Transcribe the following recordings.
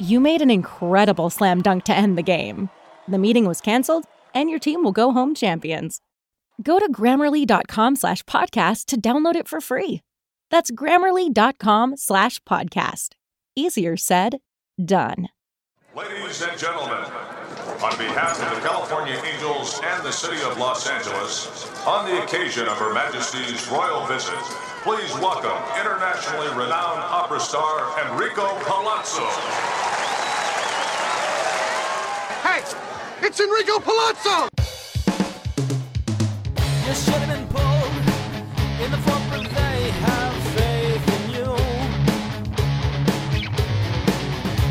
You made an incredible slam dunk to end the game. The meeting was canceled, and your team will go home champions. Go to grammarly.com slash podcast to download it for free. That's grammarly.com slash podcast. Easier said, done. Ladies and gentlemen, on behalf of the California Angels and the city of Los Angeles, on the occasion of Her Majesty's royal visit, please welcome internationally renowned opera star Enrico Palazzo. Hey, it's Enrico Palazzo! You should have been pulled in the front, but they have faith in you.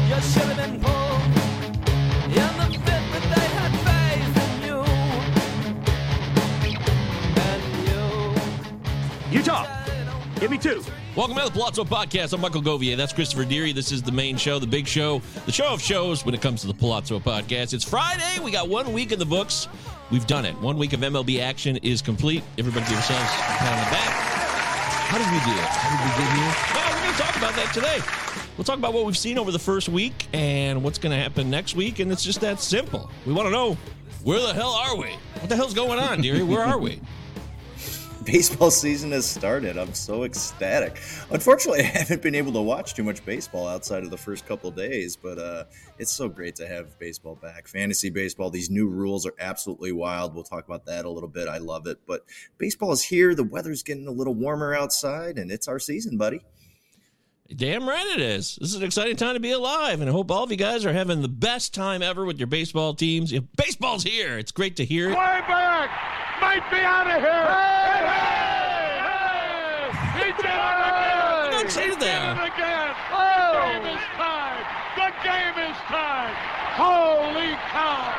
You should have been pulled in the fifth, but they had faith in you. And you. Utah, give me two. Welcome to the Palazzo Podcast. I'm Michael Govier. That's Christopher Deary. This is the main show, the big show, the show of shows when it comes to the Palazzo Podcast. It's Friday. We got one week in the books. We've done it. One week of MLB action is complete. Everybody give yourselves a pat on the back. How did we do it? How did we get here? Well, we're going to talk about that today. We'll talk about what we've seen over the first week and what's going to happen next week. And it's just that simple. We want to know where the hell are we? What the hell's going on, Deary? Where are we? Baseball season has started. I'm so ecstatic. Unfortunately, I haven't been able to watch too much baseball outside of the first couple days, but uh, it's so great to have baseball back. Fantasy baseball, these new rules are absolutely wild. We'll talk about that a little bit. I love it. But baseball is here. The weather's getting a little warmer outside, and it's our season, buddy. Damn right it is. This is an exciting time to be alive, and I hope all of you guys are having the best time ever with your baseball teams. Baseball's here. It's great to hear it. Way back! Might be out of here! Hey! Hey! He did it again! Don't say he that. did it again! The game is tied! The game is tied! Holy cow!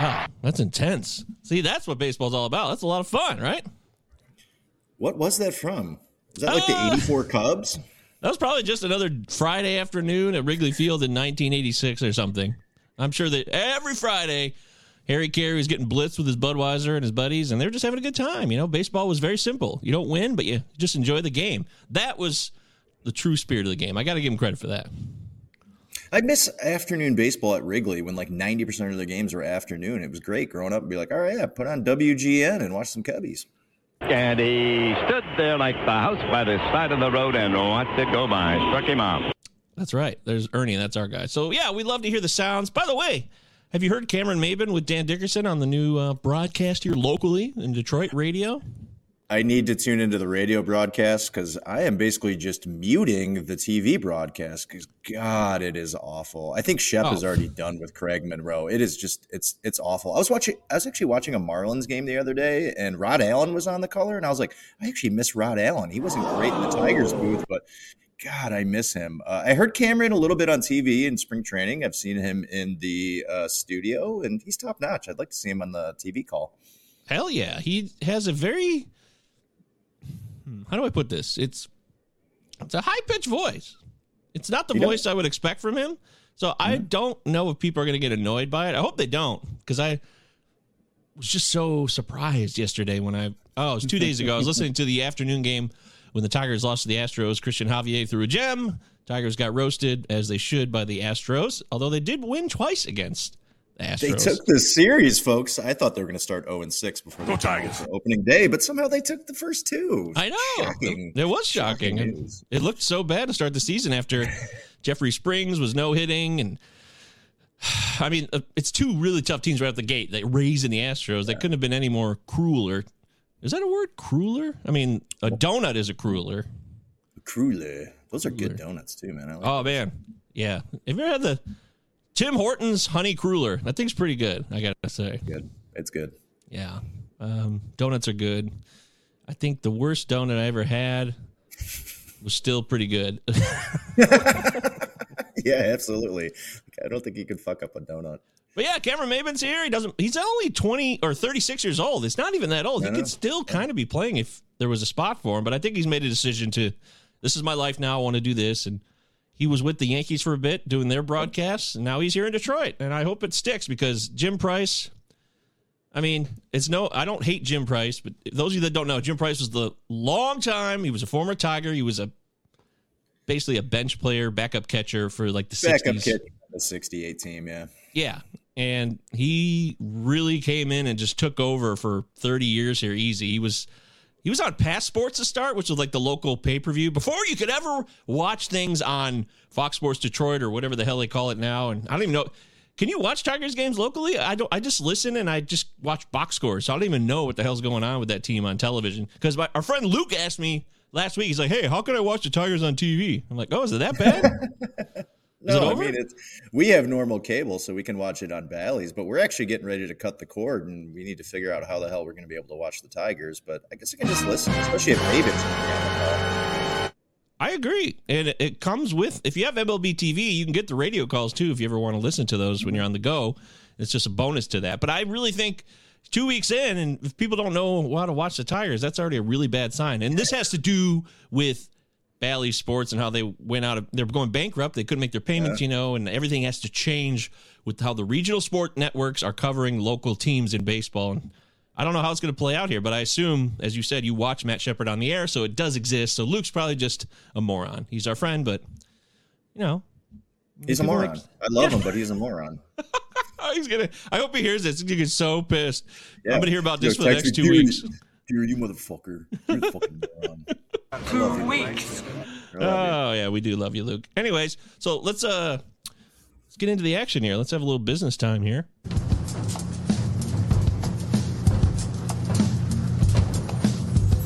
Wow, that's intense. See, that's what baseball's all about. That's a lot of fun, right? What was that from? Is that like Uh, the 84 Cubs? That was probably just another Friday afternoon at Wrigley Field in 1986 or something. I'm sure that every Friday, Harry Caray was getting blitzed with his Budweiser and his buddies, and they were just having a good time. You know, baseball was very simple. You don't win, but you just enjoy the game. That was the true spirit of the game. I got to give him credit for that. I miss afternoon baseball at Wrigley when like 90% of the games were afternoon. It was great growing up and be like, all right, yeah, put on WGN and watch some Cubbies. And he stood there like the house by the side of the road and watched it go by. Struck him out. That's right. There's Ernie. That's our guy. So, yeah, we love to hear the sounds. By the way, have you heard Cameron Maybin with Dan Dickerson on the new uh, broadcast here locally in Detroit radio? I need to tune into the radio broadcast because I am basically just muting the TV broadcast because God, it is awful. I think Shep Oh. is already done with Craig Monroe. It is just it's it's awful. I was watching I was actually watching a Marlins game the other day and Rod Allen was on the color and I was like, I actually miss Rod Allen. He wasn't great in the Tigers booth, but God, I miss him. Uh, I heard Cameron a little bit on TV in spring training. I've seen him in the uh, studio, and he's top notch. I'd like to see him on the TV call. Hell yeah. He has a very hmm, how do I put this? It's it's a high pitched voice. It's not the You voice I would expect from him. So I don't know if people are going to get annoyed by it. I hope they don't because I was just so surprised yesterday when I oh it was two days ago. I was listening to the afternoon game when the Tigers lost to the Astros. Cristian Javier threw a gem. Tigers got roasted as they should by the Astros, although they did win twice against the Astros. They took the series, folks. I thought they were going to start 0 and 6 before Go the Tigers. opening day, but somehow they took the first two. I know. Shocking. It was shocking. Shocking It, it looked so bad to start the season after Jeffrey Springs was no hitting and I mean, uh, it's two really tough teams right out the gate. They Rays and the Astros. They couldn't have been any more crueler. Is that a word? Crueler? I mean, a donut is a crueler. Cruller. Those are good donuts too, man. Like Oh man, yeah. Have you ever had the Tim Hortons Honey Cruller? That thing's pretty good. I gotta say. good. It's good. Yeah, um, donuts are good. I think the worst donut I ever had was still pretty good. Yeah, absolutely. I don't think you can fuck up a donut. But yeah, Cameron Maybin's here. He doesn't. He's only twenty or thirty six years old. It's not even that old. He could still kind of be playing if there was a spot for him. But I think he's made a decision to. This is my life now. I want to do this, and he was with the Yankees for a bit doing their broadcasts, and now he's here in Detroit. And I hope it sticks because Jim Price. I mean, it's no. I don't hate Jim Price, but those of you that don't know, Jim Price was the long time. He was a former Tiger. He was a basically a bench player, backup catcher for like the Backup 60s. kid, the '68 team. Yeah. Yeah. And he really came in and just took over for 30 years here easy. He was he was on Pass Sports to start, which was like the local pay-per-view before you could ever watch things on Fox Sports Detroit or whatever the hell they call it now. And I don't even know can you watch Tigers games locally? I don't. I just listen and I just watch box scores. So I don't even know what the hell's going on with that team on television. Because our friend Luke asked me last week. He's like, "Hey, how can I watch the Tigers on TV?" I'm like, "Oh, is it that bad?" No, I mean it's we have normal cable, so we can watch it on Bally's. But we're actually getting ready to cut the cord, and we need to figure out how the hell we're going to be able to watch the Tigers. But I guess I can just listen, especially if David's going to the. I agree. And it, it comes with, if you have MLB TV, you can get the radio calls too if you ever want to listen to those when you're on the go. It's just a bonus to that. But I really think two weeks in, and if people don't know how to watch the Tigers, that's already a really bad sign. And this has to do with Bally Sports and how they went out of, they're going bankrupt. They couldn't make their payments, you know, and everything has to change with how the regional sport networks are covering local teams in baseball. And I don't know how it's going to play out here, but I assume, as you said, you watch Matt Shepard on the air, so it does exist. So Luke's probably just a moron. He's our friend, but you know, He's a moron. like- I love him, but he's a moron. he's gonna. I hope he hears this. He's gonna get so pissed. I'm gonna hear about Yo, this for the next two "Dude, weeks. Dude, you motherfucker. You're a fucking moron. Two weeks. Oh yeah, we do love you, Luke. Anyways, so let's uh let's get into the action here. Let's have a little business time here.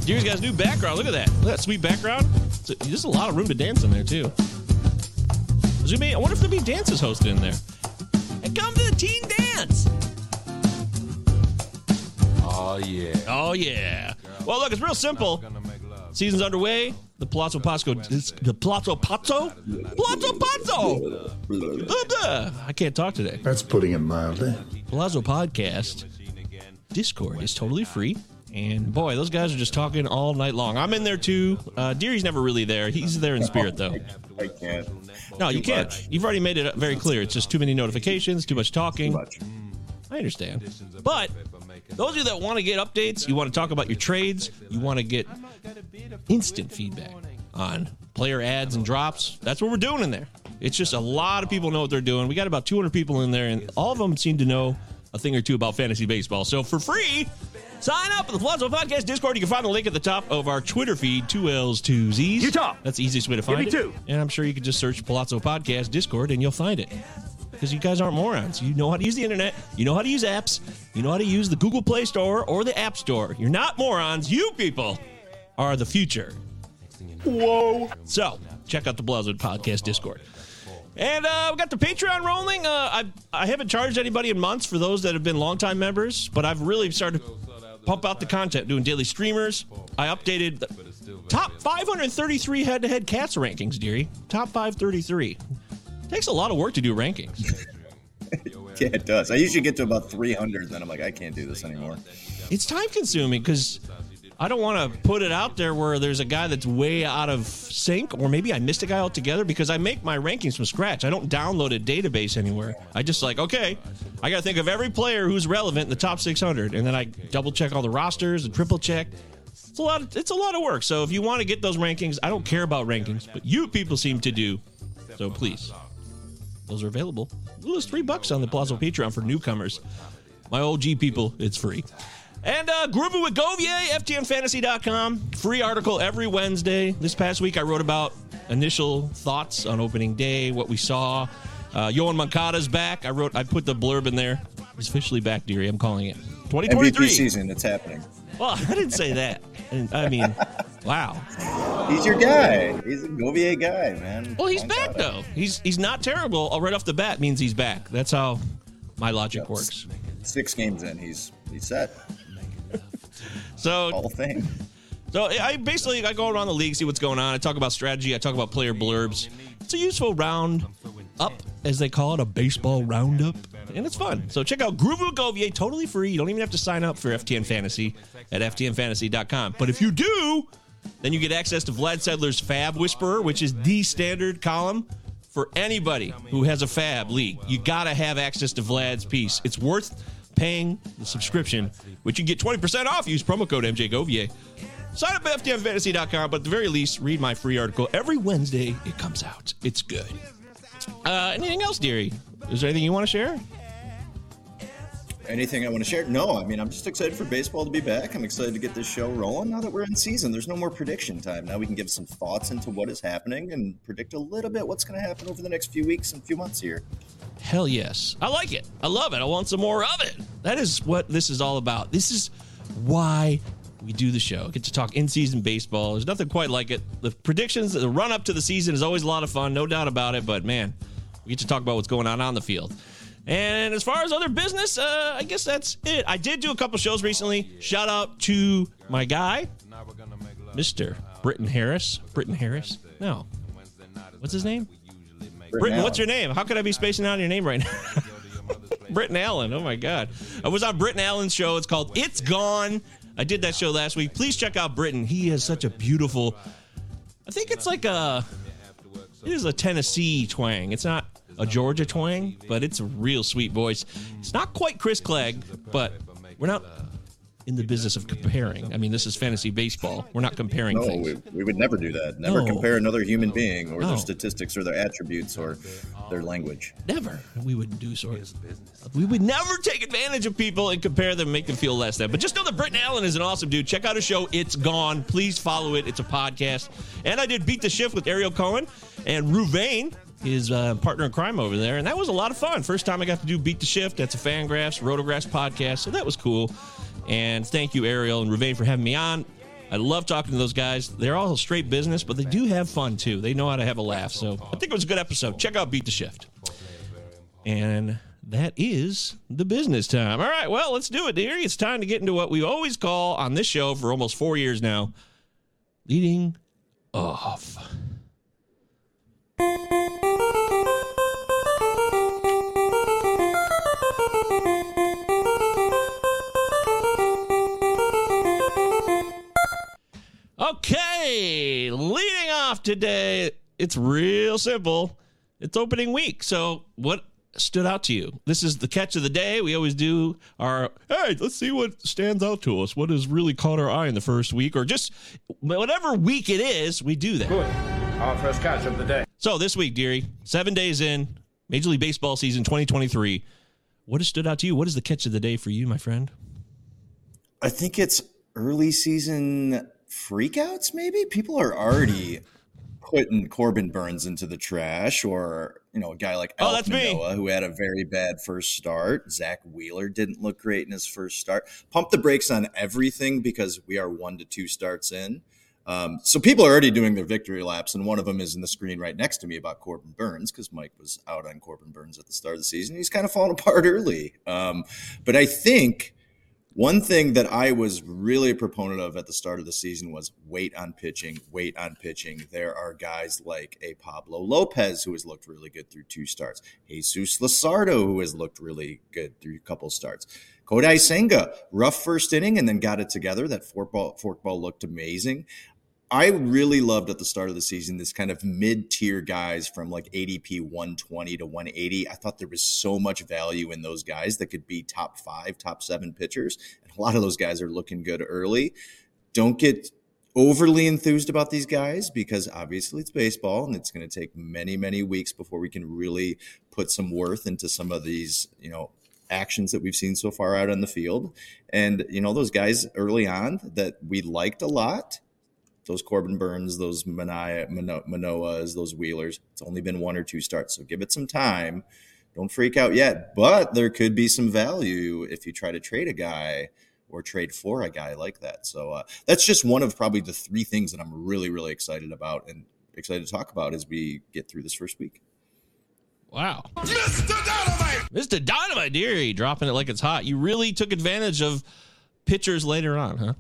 Deer's got his new background. Look at that. Look at that sweet background. A- There's a lot of room to dance in there too. There's gonna be, I wonder if there'll be dances hosted in there. And come to the teen dance. Oh yeah. Oh yeah. Well, look, it's real simple. Season's underway. The Palazzo Pasco, the Palazzo Pazzo, Palazzo Pazzo. Blah, blah. I can't talk today. That's putting it mildly. Palazzo Podcast Discord is totally free. And boy, those guys are just talking all night long. I'm in there too. Uh, Deary's never really there. He's there in spirit though. I can't. No, you can't. You've already made it very clear. It's just too many notifications, too much talking. Too much. I understand. But those of you that want to get updates, you want to talk about your trades, you want to get instant feedback on player ads and drops, that's what we're doing in there. It's just a lot of people know what they're doing. We got about 200 people in there, and all of them seem to know a thing or two about fantasy baseball. So for free, sign up for the Palazzo Podcast Discord. You can find the link at the top of our Twitter feed, two L's, two Z's. Utah. That's the easiest way to find me it. two. And I'm sure you can just search Palazzo Podcast Discord and you'll find it. Because you guys aren't morons. You know how to use the internet. You know how to use apps. You know how to use the Google Play Store or the App Store. You're not morons. You people are the future. Whoa. So, check out the Blizzard Podcast Discord. And uh, we got the Patreon rolling. Uh, I I haven't charged anybody in months for those that have been longtime members, but I've really started pump out the content, doing daily streamers. I updated the top 533 head-to-head cats rankings, dearie. Top 533. Takes a lot of work to do rankings. Yeah, it does. I usually get to about 300, and then I'm like, I can't do this anymore. it's time consuming because I don't want to put it out there where there's a guy that's way out of sync, or maybe I missed a guy altogether because I make my rankings from scratch. I don't download a database anywhere. I just like, okay, I got to think of every player who's relevant in the top 600, and then I double check all the rosters and triple check. It's a lot. Of, it's a lot of work. So if you want to get those rankings, I don't care about rankings, but you people seem to do. So please, those are available. It's three bucks on the Plaza Patreon for newcomers. My OG people, it's free. And uh, grooving with Govier, FTNFantasy.com. Free article every Wednesday. This past week, I wrote about initial thoughts on opening day, what we saw. Uh, Yoan Moncada's back. I wrote, I put the blurb in there. He's officially back, dearie. I'm calling it 2023 MVP season. It's happening. Well, I didn't say that. I mean, wow. He's your guy. He's a Govier guy, man. Well, he's back though. He's he's not terrible. Oh, right off the bat means he's back. That's how my logic yep. works. Six games in, he's he's set. So of Fame. So I basically I go around the league, see what's going on. I talk about strategy. I talk about player blurbs. It's a useful round up, as they call it, a baseball roundup, and it's fun. So check out Groovy Govier, totally free. You don't even have to sign up for FTN Fantasy at ftnfantasy.com. But if you do, then you get access to Vlad Sedler's FAAB Whisperer, which is the standard column for anybody who has a FAAB league. You got to have access to Vlad's piece. It's worth paying the subscription, which you get 20% off. Use promo code MJGovier. Sign up at FTNFantasy.com, but at the very least, read my free article. Every Wednesday, it comes out. It's good. Uh, anything else, dearie? Is there anything you want to share? Anything I want to share? No, I mean, I'm just excited for baseball to be back. I'm excited to get this show rolling now that we're in season. There's no more prediction time. Now we can give some thoughts into what is happening and predict a little bit what's going to happen over the next few weeks and few months here. Hell yes. I like it. I love it. I want some more of it. That is what this is all about. This is why we do the show. Get to talk in season baseball. There's nothing quite like it. The predictions, the run up to the season is always a lot of fun, no doubt about it. But man, we get to talk about what's going on on the field. And as far as other business, uh, I guess that's it. I did do a couple shows recently. Shout out to my guy, Mr. Britton Harris. Britton Harris? No. What's his name? Britton, what's your name? How could I be spacing out your name right now? Britton Allen. Oh my God. I was on Britton Allen's show. It's called It's Gone. I did that show last week. Please check out Britton. He has such a beautiful, I think it's like a, it is a Tennessee twang. It's not a Georgia twang, but it's a real sweet voice. It's not quite Chris Clegg, but we're not in the business of comparing. I mean, this is fantasy baseball. We're not comparing no, things. We, we would never do that. Never no. compare another human being or no. their statistics or their attributes or their language. Never. We wouldn't do so. We would never take advantage of people and compare them, make them feel less than. But just know that Britton Allen is an awesome dude. Check out his show. It's gone. Please follow it. It's a podcast. And I did Beat the Shift with Ariel Cohen and Ruvain his uh, partner in crime over there, and that was a lot of fun. First time I got to do Beat the Shift. That's a Fangraphs, Rotographs podcast, so that was cool. And thank you, Ariel and Ruvain, for having me on. I love talking to those guys. They're all straight business, but they do have fun too. They know how to have a laugh. So I think it was a good episode. Check out Beat the Shift. And that is the business time. All right, well, let's do it, dear. It's time to get into what we always call on this show for almost four years now leading off. Okay, leading off today, it's real simple. It's opening week. So, what stood out to you? This is the catch of the day. We always do our, hey, let's see what stands out to us. What has really caught our eye in the first week, or just whatever week it is, we do that. Good. Our first catch of the day. So, this week, dearie, seven days in, Major League Baseball season 2023. What has stood out to you? What is the catch of the day for you, my friend? I think it's early season freakouts maybe? People are already putting corbin Burnes into the trash or you know a guy like oh, that's Manoah, who had a very bad first start. Zack wheeler didn't look great in his first start. Pump the brakes on everything because we are one to two starts in. Um, so people are already doing their victory laps, and one of them is in the screen right next to me about Corbin Burnes because Mike was out on Corbin Burnes at the start of the season. He's kind of fallen apart early, um, but I think one thing that I was really a proponent of at the start of the season was wait on pitching, wait on pitching. There are guys like a Pablo Lopez who has looked really good through two starts, Jesus Luzardo who has looked really good through a couple starts. Kodai Senga, rough first inning and then got it together. That fork ball, fork ball looked amazing. I really loved at the start of the season this kind of mid tier guys from like ADP 120 to 180. I thought there was so much value in those guys that could be top five, top seven pitchers. And a lot of those guys are looking good early. Don't get overly enthused about these guys because obviously it's baseball and it's going to take many, many weeks before we can really put some worth into some of these, you know, actions that we've seen so far out on the field. And, you know, those guys early on that we liked a lot those Corbin Burnes, those Mania, Mano- Manoas, those Wheelers. It's only been one or two starts, so give it some time. Don't freak out yet, but there could be some value if you try to trade a guy or trade for a guy like that. So uh, that's just one of probably the three things that I'm really, really excited about and excited to talk about as we get through this first week. Wow. Mr. Dynamite! Mr. Dynamite, dearie, dropping it like it's hot. You really took advantage of pitchers later on, huh?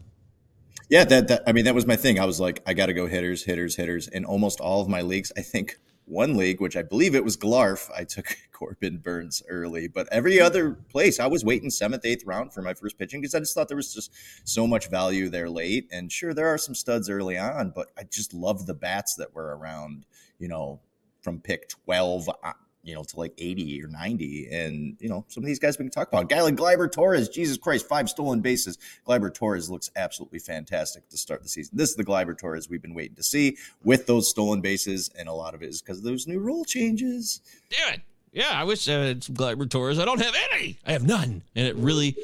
Yeah, that, that I mean, that was my thing. I was like, I got to go hitters, hitters, hitters. In almost all of my leagues, I think one league, which I believe it was Glarf, I took Corbin Burnes early. But every other place, I was waiting seventh, eighth round for my first pitching because I just thought there was just so much value there late. And sure, there are some studs early on, but I just love the bats that were around, you know, from pick 12 uh, you know, to like 80 or 90. And, you know, some of these guys we can talk about. A guy like Gleyber Torres, Jesus Christ, five stolen bases. Gleyber Torres looks absolutely fantastic to start the season. This is the Gleyber Torres we've been waiting to see with those stolen bases. And a lot of it is because of those new rule changes. Damn it. Yeah, I wish uh, it's Gleyber Torres. I don't have any. I have none. And it really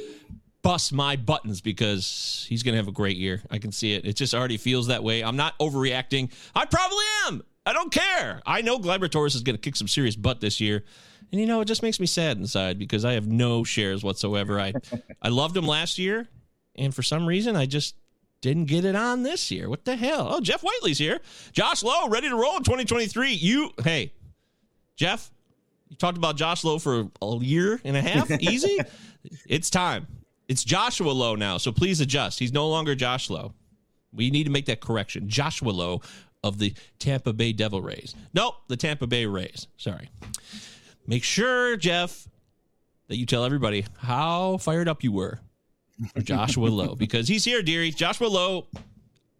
busts my buttons because he's going to have a great year. I can see it. It just already feels that way. I'm not overreacting. I probably am. I don't care. I know Gleyber Torres is going to kick some serious butt this year. And you know, it just makes me sad inside because I have no shares whatsoever. I I loved him last year, and for some reason I just didn't get it on this year. What the hell? Oh, Jeff Whiteley's here. Josh Lowe, ready to roll in 2023. You hey, Jeff, you talked about Josh Lowe for a year and a half. Easy. it's time. It's Joshua Lowe now, so please adjust. He's no longer Josh Lowe. We need to make that correction. Joshua Lowe of the Tampa Bay Devil Rays. Nope, the Tampa Bay Rays. Sorry. Make sure, Jeff, that you tell everybody how fired up you were for Joshua Lowe because he's here, dearie. Joshua Lowe,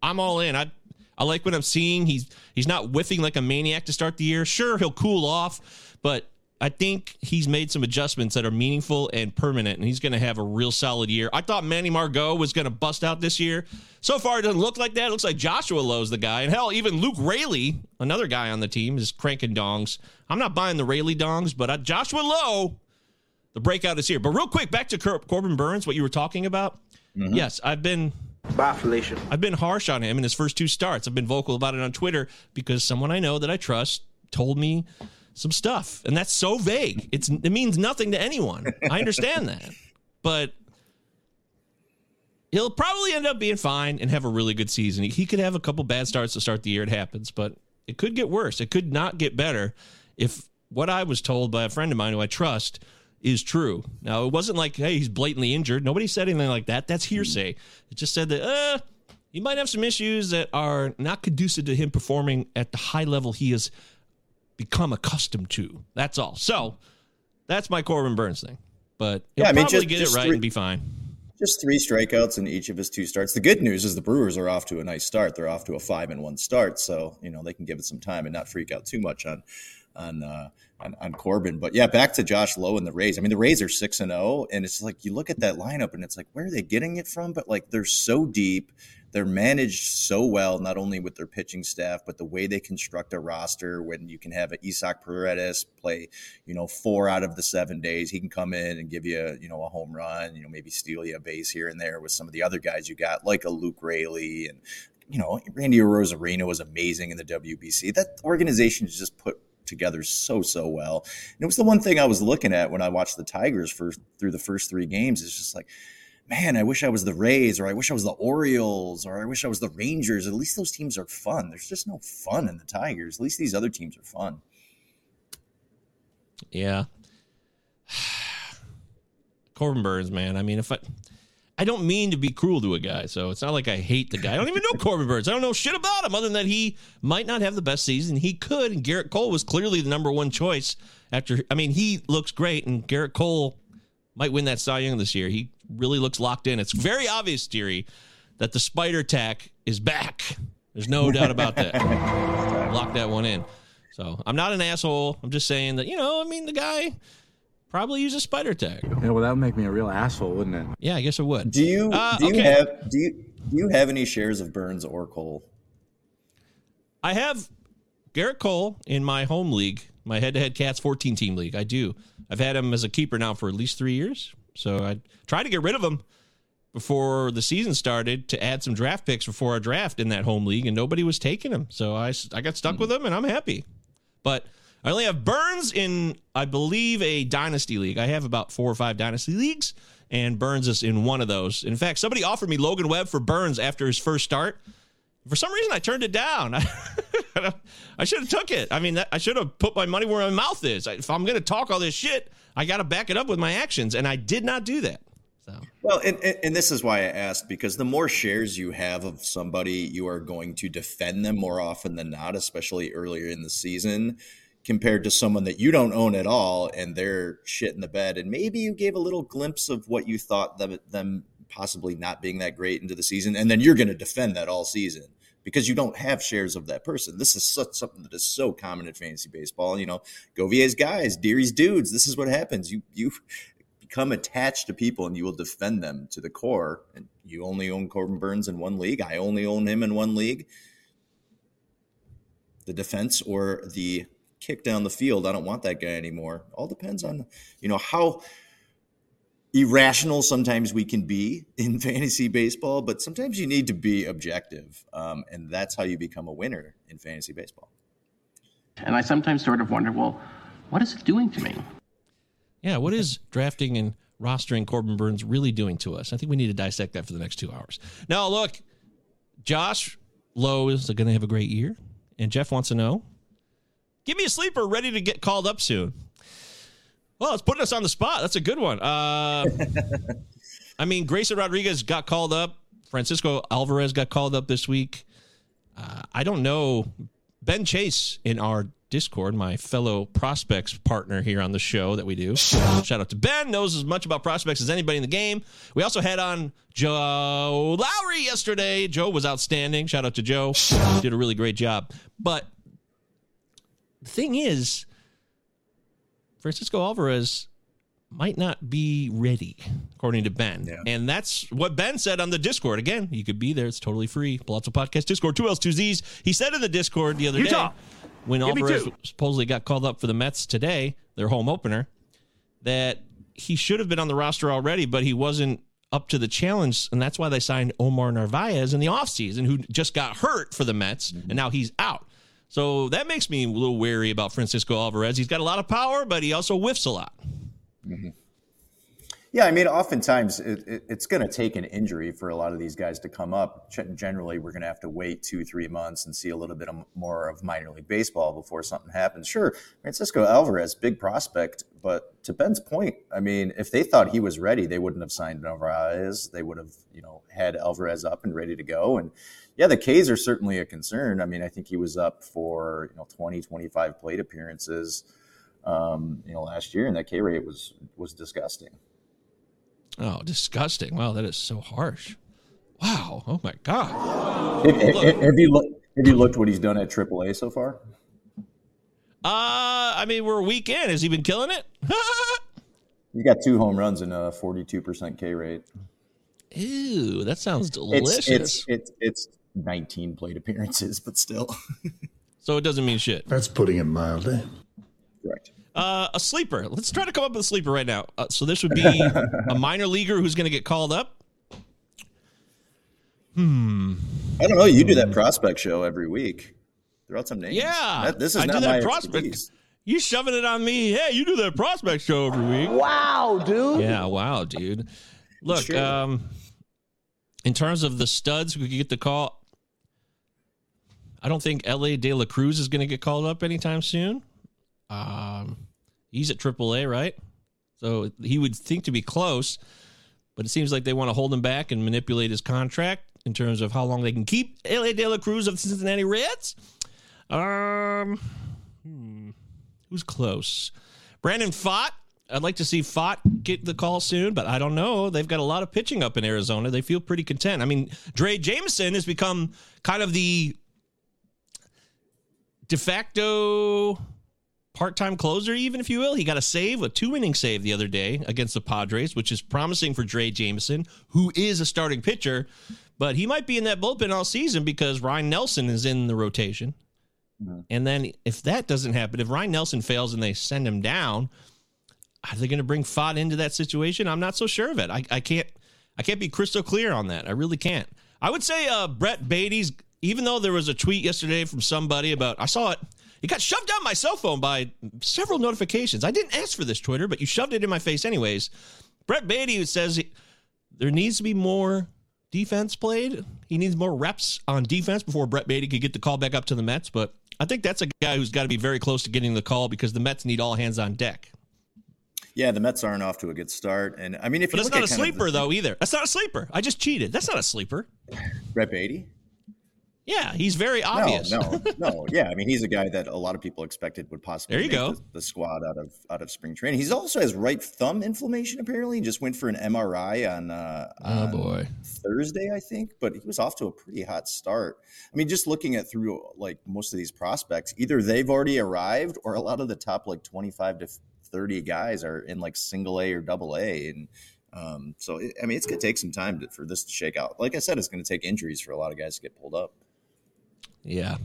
I'm all in. I I like what I'm seeing. He's he's not whiffing like a maniac to start the year. Sure, he'll cool off, but I think he's made some adjustments that are meaningful and permanent, and he's going to have a real solid year. I thought Manny Margot was going to bust out this year. So far, it doesn't look like that. It looks like Joshua Lowe's the guy. And hell, even Luke Raley, another guy on the team, is cranking dongs. I'm not buying the Raley dongs, but uh, Joshua Lowe, the breakout is here. But real quick, back to Cor- Corbin Burnes, what you were talking about. Mm-hmm. Yes, I've been. Bye, Felicia. I've been harsh on him in his first two starts. I've been vocal about it on Twitter because someone I know that I trust told me some stuff, and that's so vague. It's it means nothing to anyone. I understand that, but he'll probably end up being fine and have a really good season. He, could have a couple bad starts to start the year. It happens, but it could get worse. It could not get better if what I was told by a friend of mine who I trust is true. Now, it wasn't like, hey, he's blatantly injured. Nobody said anything like that. That's hearsay. It just said that, uh, he might have some issues that are not conducive to him performing at the high level he is become accustomed to. That's all. So that's my Corbin Burnes thing. But he'll yeah, I mean, probably just, get just it right three, and be fine. Just three strikeouts in each of his two starts. The good news is the Brewers are off to a nice start. They're off to a five and one start, so you know they can give it some time and not freak out too much on on uh, on, on Corbin. But yeah, back to Josh Lowe and the Rays. I mean, the Rays are six and zero, oh, and it's like you look at that lineup and it's like where are they getting it from? But like they're so deep they're managed so well, not only with their pitching staff, but the way they construct a roster. When you can have an Isaac Paredes play, you know, four out of the seven days, he can come in and give you, you know, a home run. You know, maybe steal you a base here and there with some of the other guys you got, like a Luke Raley and you know, Randy Arozarena was amazing in the WBC. That organization is just put together so so well. And it was the one thing I was looking at when I watched the Tigers for through the first three games. It's just like man, I wish I was the Rays or I wish I was the Orioles or I wish I was the Rangers. At least those teams are fun. There's just no fun in the Tigers. At least these other teams are fun. Yeah. Corbin Burnes, man. I mean, if I I don't mean to be cruel to a guy, so it's not like I hate the guy. I don't even know Corbin Burnes. I don't know shit about him other than that he might not have the best season. He could, and Gerrit Cole was clearly the number one choice after I mean, he looks great and Gerrit Cole might win that Cy Young this year. He really looks locked in. It's very obvious, Deary, that the spider tack is back. There's no doubt about that. Lock that one in. So I'm not an asshole. I'm just saying that, you know, I mean, the guy probably uses spider tack. Yeah, well, that would make me a real asshole, wouldn't it? Yeah, I guess it would. Do you uh, do you okay. have do you do you have any shares of Burnes or Cole? I have Gerrit Cole in my home league, my head-to-head Cats 14 team league. I do. I've had him as a keeper now for at least three years. So I tried to get rid of him before the season started to add some draft picks before our draft in that home league, and nobody was taking him. So I, I got stuck hmm. with him, and I'm happy. But I only have Burnes in, I believe, a dynasty league. I have about four or five dynasty leagues, and Burnes is in one of those. In fact, somebody offered me Logan Webb for Burnes after his first start. For some reason, I turned it down. I should have took it. I mean, I should have put my money where my mouth is. If I'm going to talk all this shit, I got to back it up with my actions, and I did not do that. So. Well, and, and this is why I asked because the more shares you have of somebody, you are going to defend them more often than not, especially earlier in the season, compared to someone that you don't own at all and they're shit in the bed. And maybe you gave a little glimpse of what you thought them, them possibly not being that great into the season, and then you're going to defend that all season because you don't have shares of that person. This is such something that is so common in fantasy baseball. You know, Govier's guys, Deary's dudes. This is what happens. You you become attached to people and you will defend them to the core. And you only own Corbin Burnes in one league. I only own him in one league. The defense or the kick down the field, I don't want that guy anymore. All depends on, you know, how irrational sometimes we can be in fantasy baseball, but sometimes you need to be objective. Um, and that's how you become a winner in fantasy baseball. And I sometimes sort of wonder, well, what is it doing to me? Yeah, what is drafting and rostering Corbin Burnes really doing to us? I think we need to dissect that for the next two hours. Now, look, Josh Lowe is going to have a great year. And Jeff wants to know give me a sleeper ready to get called up soon. Well, it's putting us on the spot. That's a good one. Uh, I mean, Grayson Rodriguez got called up. Francisco Alvarez got called up this week. Uh, I don't know. Ben Chase in our Discord, my fellow prospects partner here on the show that we do. Shout out to Ben, knows as much about prospects as anybody in the game. We also had on Joe Lowry yesterday. Joe was outstanding. Shout out to Joe. Did a really great job. But the thing is, Francisco Alvarez might not be ready, according to Ben. Yeah. And that's what Ben said on the Discord. Again, you could be there. It's totally free. Palazzo Podcast Discord, two L's, two Z's. He said in the Discord the other Utah. day when Give Alvarez supposedly got called up for the Mets today, their home opener, that he should have been on the roster already, but he wasn't up to the challenge. And that's why they signed Omar Narvaez in the offseason, who just got hurt for the Mets, mm-hmm. and now he's out. So that makes me a little wary about Francisco Alvarez. He's got a lot of power, but he also whiffs a lot. Mm-hmm. Yeah, I mean, oftentimes it, it, it's going to take an injury for a lot of these guys to come up. Generally, we're going to have to wait two, three months and see a little bit of more of minor league baseball before something happens. Sure, Francisco Alvarez, big prospect, but to Ben's point, I mean, if they thought he was ready, they wouldn't have signed Alvarez. They would have, you know, had Alvarez up and ready to go. And yeah, the K's are certainly a concern. I mean, I think he was up for, you know, 20, 25 plate appearances, um, you know, last year, and that K rate was was disgusting. Oh, disgusting! Wow, that is so harsh. Wow. Oh my God. Have, have, have you looked? Have you looked what he's done at AAA so far? Uh, I mean, we're a week in. Has he been killing it? He's got two home runs and a forty-two percent K rate. Ew, that sounds delicious. It's it's it's, it's 19 plate appearances, but still. so it doesn't mean shit. That's putting it mildly. Correct. Uh, a sleeper. Let's try to come up with a sleeper right now. Uh, so this would be a minor leaguer who's going to get called up. Hmm. I don't know. You do that prospect show every week. Throw out some names. Yeah, that, this is I not do that prospect. Expertise. You shoving it on me? Hey, you do that prospect show every week. Wow, dude. Yeah, wow, dude. Look, um, in terms of the studs we could get the call, I don't think Elly De La Cruz is going to get called up anytime soon. Um, he's at AAA, right? So he would think to be close, but it seems like they want to hold him back and manipulate his contract in terms of how long they can keep Elly De La Cruz of the Cincinnati Reds. Um, hmm, who's close? Brandon Pfaadt. I'd like to see Pfaadt get the call soon, but I don't know. They've got a lot of pitching up in Arizona. They feel pretty content. I mean, Drey Jameson has become kind of the de facto part-time closer, even if you will. He got a save, a two-inning save the other day against the Padres, which is promising for Drey Jameson, who is a starting pitcher, but he might be in that bullpen all season because Ryne Nelson is in the rotation. Mm-hmm. And then if that doesn't happen, if Ryne Nelson fails and they send him down, are they going to bring Pfaadt into that situation? I'm not so sure of it. I, I can't I can't be crystal clear on that. I really can't. I would say uh, Brett Baty's, even though there was a tweet yesterday from somebody about, I saw it, it got shoved down my cell phone by several notifications. I didn't ask for this, Twitter, but you shoved it in my face anyways. Brett Baty who says he, there needs to be more defense played. He needs more reps on defense before Brett Baty could get the call back up to the Mets. But I think that's a guy who's got to be very close to getting the call because the Mets need all hands on deck. Yeah, the Mets aren't off to a good start, and I mean, if but you that's look not a sleeper the- though either. That's not a sleeper. I just cheated. That's not a sleeper. Brett Baty. Yeah, he's very obvious. No, no, no. Yeah, I mean, he's a guy that a lot of people expected would possibly There you go. The, the squad out of out of spring training. He's also has right thumb inflammation. Apparently, he just went for an MRI on uh, Oh on boy. Thursday, I think. But he was off to a pretty hot start. I mean, just looking at through like most of these prospects, either they've already arrived or a lot of the top like twenty five to thirty guys are in like single A or double A, and um, so it, I mean, it's gonna take some time to, for this to shake out. Like I said, it's gonna take injuries for a lot of guys to get pulled up. Yeah.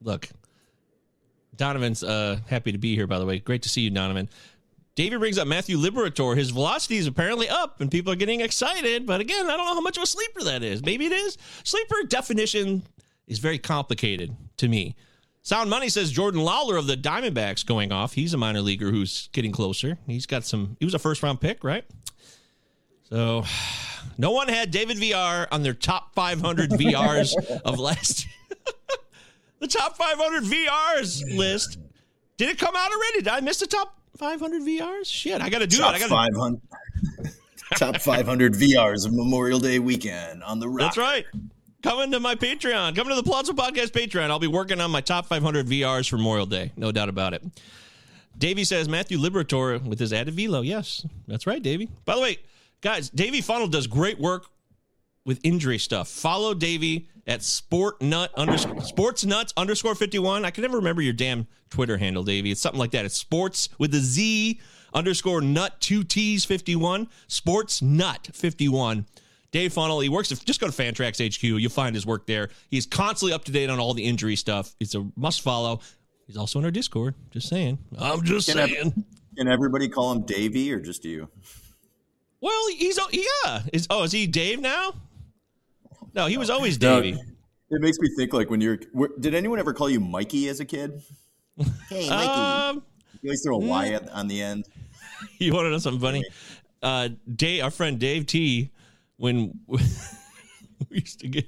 Look, Donovan's uh, happy to be here, by the way. Great to see you, Donovan. David brings up Matthew Liberatore. His velocity is apparently up, and people are getting excited. But again, I don't know how much of a sleeper that is. Maybe it is. Sleeper definition is very complicated to me. Sound Money says Jordan Lawlar of the Diamondbacks going off. He's a minor leaguer who's getting closer. He's got some. He was a first round pick, right? So, no one had David VR on their top 500 VRs of last top 500 VRs list. Did it come out already? Did I miss the top 500 VRs? Shit, I got to do top it. I got five hundred. top five hundred VRs of Memorial Day weekend on the rock. That's right. Coming to my Patreon. Coming to the Palazzo Podcast Patreon. I'll be working on my top 500 VRs for Memorial Day. No doubt about it. Davey says Matthew Liberatore with his added velo. Yes, that's right, Davey. By the way, guys, Davey Funnel does great work with injury stuff. Follow Davey at sportnut underscore sportsnuts underscore 51. I can never remember your damn Twitter handle, Davey. It's something like that. It's sports with a Z underscore nut two T's 51. Sports nut 51. Dave Funnel, he works just go to Fantrax HQ. You'll find his work there. He's constantly up to date on all the injury stuff. It's a must follow. He's also in our Discord. Just saying. I'm just Can, saying. can everybody call him Davey or just you? Well, he's oh, yeah. Is oh, is he Dave now? No, he was always No, Davey. It makes me think like when you're. were- Did anyone ever call you Mikey as a kid? Hey, Mikey. Um, you always throw a Y at, on the end. you want to know something funny? Uh, Dave, our friend Dave T, when we used to get,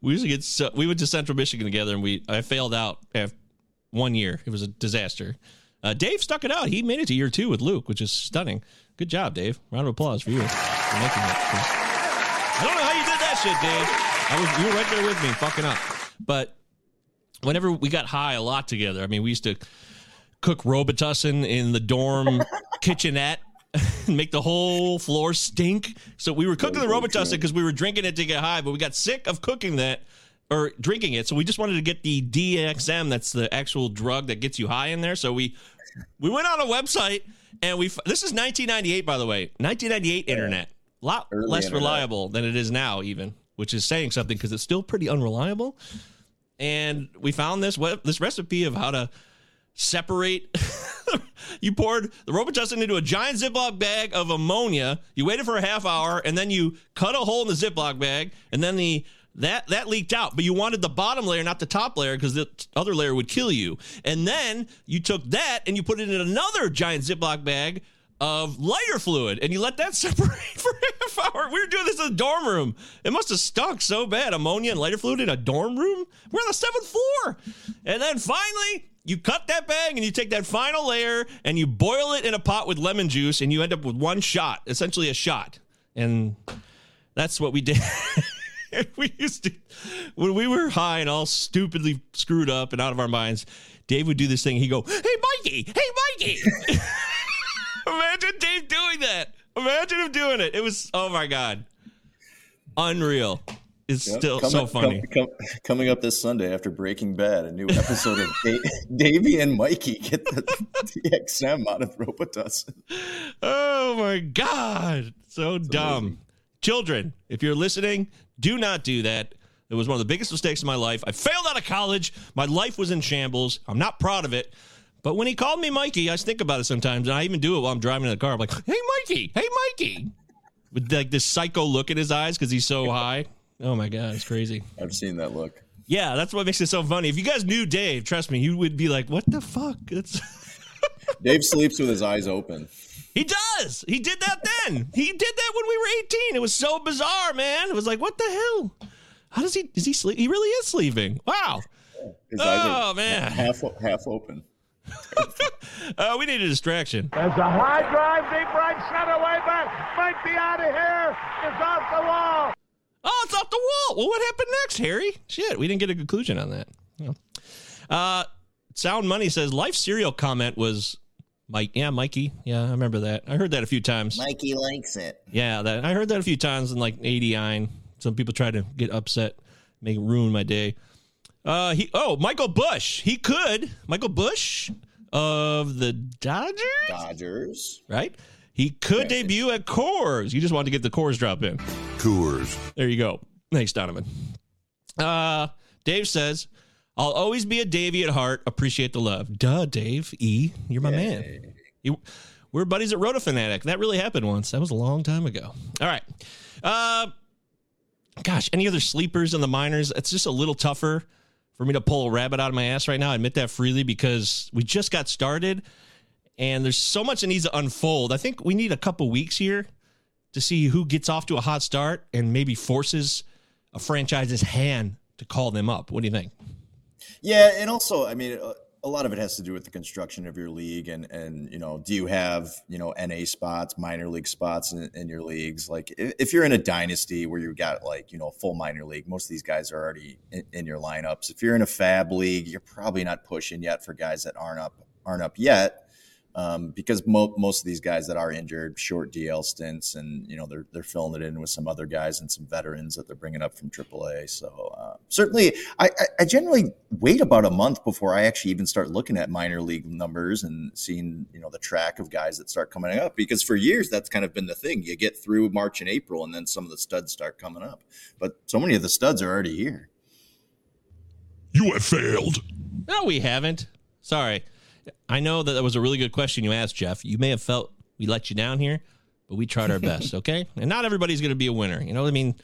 we used to get, so, we went to Central Michigan together, and we I failed out after one year. It was a disaster. Uh, Dave stuck it out. He made it to year two with Luke, which is stunning. Good job, Dave. Round of applause for you for making it. I don't know how you did that shit, Dave. I was you were right there with me, fucking up. But whenever we got high a lot together, I mean, we used to cook Robitussin in the dorm kitchenette and make the whole floor stink. So we were cooking the Robitussin because we were drinking it to get high, but we got sick of cooking that or drinking it. So we just wanted to get the DXM, that's the actual drug that gets you high in there. So we we went on a website and we this is 1998 by the way. 1998 internet. A lot Early less internet. reliable than it is now even, which is saying something because it's still pretty unreliable. And we found this web, this recipe of how to separate. you poured the Robitussin into a giant Ziploc bag of ammonia. You waited for a half hour, and then you cut a hole in the Ziploc bag, and then the that that leaked out. But you wanted the bottom layer, not the top layer, because the other layer would kill you. And then you took that and you put it in another giant Ziploc bag of lighter fluid, and you let that separate for a half hour. We were doing this in the dorm room. It must have stunk so bad. Ammonia and lighter fluid in a dorm room. We're on the seventh floor. And then finally, you cut that bag and you take that final layer and you boil it in a pot with lemon juice, and you end up with one shot, essentially a shot. And that's what we did. we used to, when we were high and all stupidly screwed up and out of our minds, Dave would do this thing. He'd go, Hey, Mikey, hey, Mikey. Imagine Dave doing that. Imagine him doing it. It was, oh my God. Unreal. It's Yep. still Coming- so funny. com- com- coming up this Sunday after Breaking Bad, a new episode of da- Davey and Mikey get the DXM out of Robitussin. Oh my God. So dumb. Children, if you're listening, do not do that. It was one of the biggest mistakes of my life. I failed out of college. My life was in shambles. I'm not proud of it. But when he called me Mikey, I think about it sometimes, and I even do it while I'm driving in the car. I'm like, hey, Mikey, hey, Mikey. with like this psycho look in his eyes because he's so high. Oh my god, it's crazy. I've seen that look. Yeah, that's what makes it so funny. If you guys knew Dave, trust me, you would be like, "What the fuck?" It's Dave sleeps with his eyes open. he does. He did that then. He did that when we were eighteen. It was so bizarre, man. It was like, "What the hell? How does he? Is he sleep? He really is sleeping. Wow. His eyes Oh are man. half half open. Uh, we need a distraction. There's a high drive, deep right center, way back. Might be out of here. It's off the wall. Oh, it's off the wall. Well, what happened next, Harry? Shit, we didn't get a conclusion on that. Yeah. Uh, Sound Money says life cereal comment was Mike. Yeah, Mikey. Yeah, I remember that. I heard that a few times. Mikey likes it. Yeah, that I heard that a few times in like '89. Some people try to get upset, make ruin my day. Uh, he oh Michael Busch. He could Michael Busch of the Dodgers. Dodgers. Right. He could debut at Coors. You just wanted to get the Coors drop in. Coors. There you go. Thanks, Donovan. Uh, Dave says, I'll always be a Davey at heart. Appreciate the love. Duh, Dave. E, you're my man. You, we're buddies at Rotofanatic. That really happened once. That was a long time ago. All right. Uh, gosh, any other sleepers in the minors? It's just a little tougher for me to pull a rabbit out of my ass right now. I admit that freely because we just got started and there's so much that needs to unfold. I think we need a couple weeks here to see who gets off to a hot start and maybe forces a franchise's hand to call them up. What do you think? Yeah, and also, I mean, uh, a, lot of it has to do with the construction of your league, and and you know, do you have you know NA spots, minor league spots in, in your leagues? Like, if, if you're in a dynasty where you've got like you know a full minor league, most of these guys are already in, in your lineups. If you're in a FAAB league, you're probably not pushing yet for guys that aren't up aren't up yet. Um, because mo- most of these guys that are injured, short DL stints, and you know they're they're filling it in with some other guys and some veterans that they're bringing up from AAA. So uh, certainly, I, I, I generally wait about a month before I actually even start looking at minor league numbers and seeing you know the track of guys that start coming up. Because for years that's kind of been the thing. You get through March and April, and then some of the studs start coming up. But so many of the studs are already here. You have failed. No, we haven't. Sorry. I know that that was a really good question you asked, Jeff. You may have felt we let you down here, but we tried our best, okay? And not everybody's going to be a winner. You know what I mean?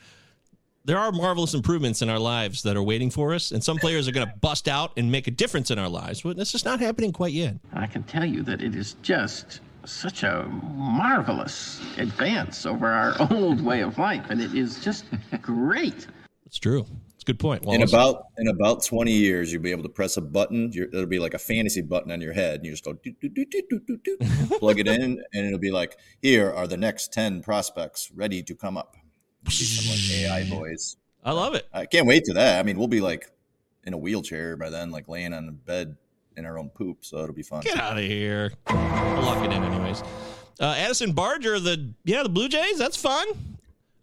There are marvelous improvements in our lives that are waiting for us, and some players are going to bust out and make a difference in our lives. But that's just not happening quite yet. I can tell you that it is just such a marvelous advance over our old way of life, and it is just great. It's true. A good point. in about in about 20 years you'll be able to press a button you're, it'll be like a fantasy button on your head and you just go doo, doo, doo, plug it in and it'll be like here are the next 10 prospects ready to come up some like ai voice I love it. i can't wait to that i mean we'll be like in a wheelchair by then like laying on the bed in our own poop so it'll be fun Get out of here. I'll lock it in anyways. Uh, Addison Barger, the yeah, the Blue Jays. That's fun.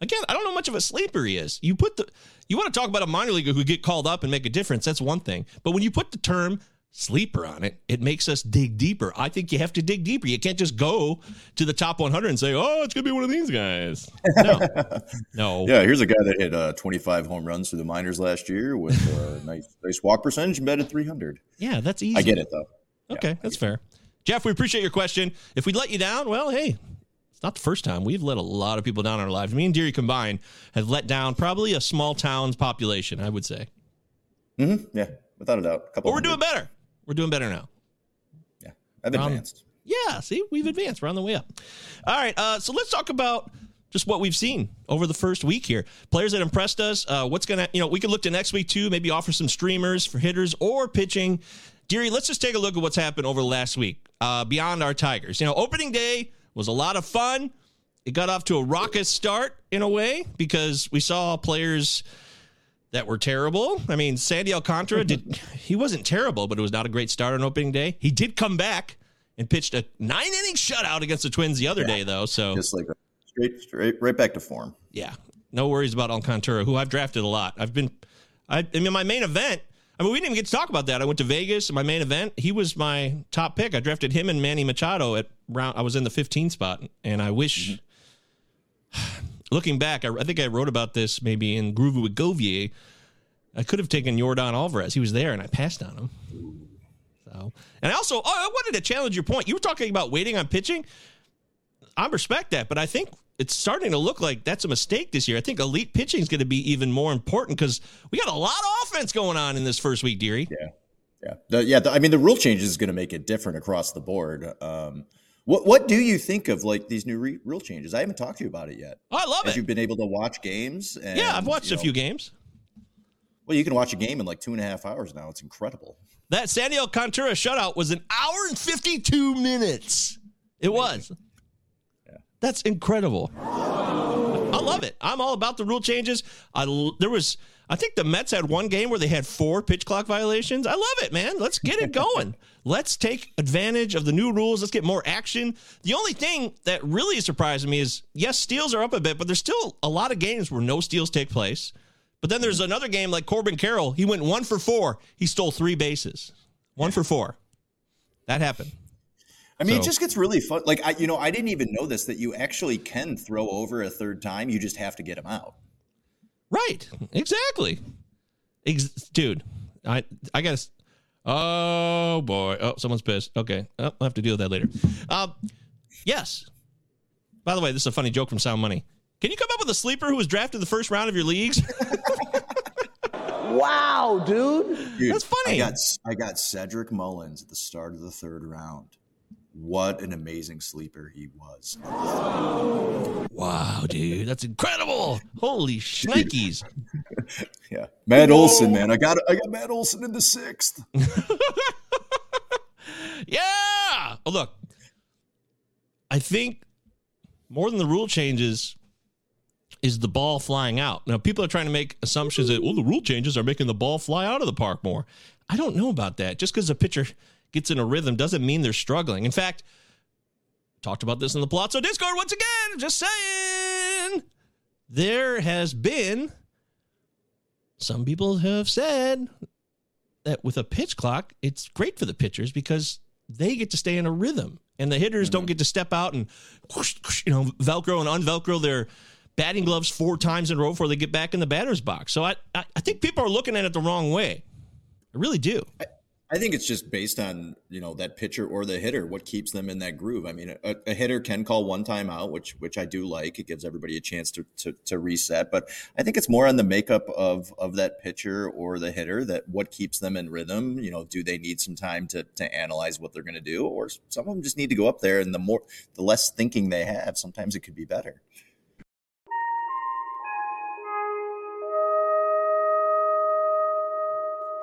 Again, I don't know much of a sleeper he is. You put the you want to talk about a minor leaguer who get called up and make a difference. That's one thing. But when you put the term sleeper on it, it makes us dig deeper. I think you have to dig deeper. You can't just go to the top 100 and say, "Oh, it's gonna be one of these guys." No, no. yeah here's a guy that hit uh, 25 home runs through the minors last year with a nice nice walk percentage and batted 300 Yeah, that's easy. i get it though Okay, that's fair. Jeff, we appreciate your question. If we let you down, well, hey, not the first time. We've let a lot of people down in our lives. Me and Deary combined have let down probably a small town's population, I would say. mm-hmm. yeah without a doubt a couple But we're doing better. We're doing better now. Yeah, I've Um, advanced Yeah, see, we've advanced. We're on the way up. All right, uh, so let's talk about just what we've seen over the first week here. Players that impressed us. Uh, what's gonna, you know, we could look to next week too. Maybe offer some streamers for hitters or pitching. Deary, let's just take a look at what's happened over the last week uh, beyond our Tigers. You know, opening day was a lot of fun. It got off to a raucous start in a way because we saw players that were terrible. I mean, Sandy Alcantara did he wasn't terrible, but it was not a great start on opening day. He did come back and pitched a nine inning shutout against the Twins the other day, though. So just like straight straight right back to form yeah, no worries about Alcantara, who I've drafted a lot. I've been, I, I mean, my main event. I mean, we didn't even get to talk about that. I went to Vegas. My main event, he was my top pick. I drafted him and Manny Machado at round. I was in the 15 spot, and I wish. Mm-hmm. Looking back, I, I think I wrote about this maybe in Groovy with Govier. I could have taken Yordan Alvarez. He was there, and I passed on him. So, and I also, oh, I wanted to challenge your point. You were talking about waiting on pitching. I respect that, but I think it's starting to look like that's a mistake this year. I think elite pitching is going to be even more important because we got a lot of offense going on in this first week, Deary. Yeah, yeah, the, yeah. The, I mean, the rule changes is going to make it different across the board. Um, what what do you think of like these new re- rule changes? I haven't talked to you about it yet. Oh, I love Have it. You've been able to watch games? And, yeah, I've watched a know- few games. Well, you can watch a game in like two and a half hours now. It's incredible. That Sandy Alcantara shutout was an hour and 52 minutes. It was. That's incredible. I love it. I'm all about the rule changes. I there was I think the Mets had one game where they had four pitch clock violations. I love it, man. Let's get it going. Let's take advantage of the new rules. Let's get more action. The only thing that really is surprising me is yes, steals are up a bit, but there's still a lot of games where no steals take place. But then there's another game like Corbin Carroll. He went one for four. He stole three bases. One for four. That happened. I mean, it just gets really fun. Like I, you know, I didn't even know this that you actually can throw over a third time. You just have to get them out. Right. Exactly. Ex- dude, I I got to. Oh boy. Oh, someone's pissed. Okay. Oh, I'll have to deal with that later. Um, yes. By the way, this is a funny joke from Sound Money. Can you come up with a sleeper who was drafted the first round of your leagues? Wow, dude. dude That's funny. I got I got Cedric Mullins at the start of the third round. What an amazing sleeper he was. Wow, dude, that's incredible! Holy shnikes! Yeah, Matt Olson, man. I got I got Matt Olson in the sixth. Yeah. Oh, look. I think more than the rule changes is the ball flying out. Now, people are trying to make assumptions that, well, the rule changes are making the ball fly out of the park more. I don't know about that. Just because a pitcher gets in a rhythm doesn't mean they're struggling. In fact, talked about this in the Pallazzo Discord once again. Just saying. There has been, some people have said that with a pitch clock, it's great for the pitchers because they get to stay in a rhythm and the hitters don't mm-hmm. get to step out and whoosh, whoosh, you know velcro and unvelcro their batting gloves four times in a row before they get back in the batter's box. So I I, I think people are looking at it the wrong way. I really do. I think it's just based on you know that pitcher or the hitter what keeps them in that groove. I mean, a, a hitter can call one time out, which which I do like. It gives everybody a chance to, to to reset. But I think it's more on the makeup of of that pitcher or the hitter that what keeps them in rhythm. You know, do they need some time to to analyze what they're going to do, or some of them just need to go up there and the more the less thinking they have, sometimes it could be better.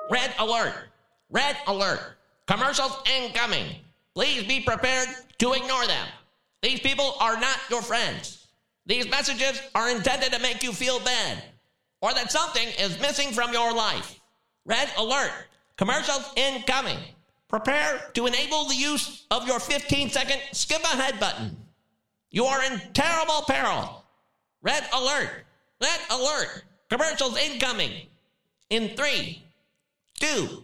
Red alert! Red alert! Commercials incoming! Please be prepared to ignore them. These people are not your friends. These messages are intended to make you feel bad or that something is missing from your life. Red alert! Commercials incoming! Prepare to enable the use of your 15 second skip ahead button. You are in terrible peril. Red alert! Red alert! Commercials incoming! In three, two,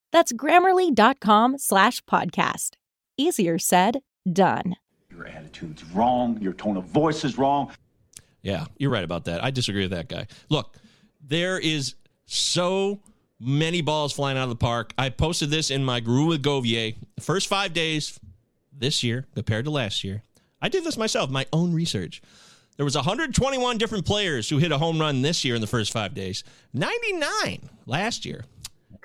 That's grammarly.com slash podcast. Easier said, done. Your attitude's wrong. Your tone of voice is wrong. Yeah, you're right about that. I disagree with that guy. Look, there is so many balls flying out of the park. I posted this in my Guru with Govier. The first five days this year compared to last year. I did this myself, my own research. There was 121 different players who hit a home run this year in the first five days. 99 last year.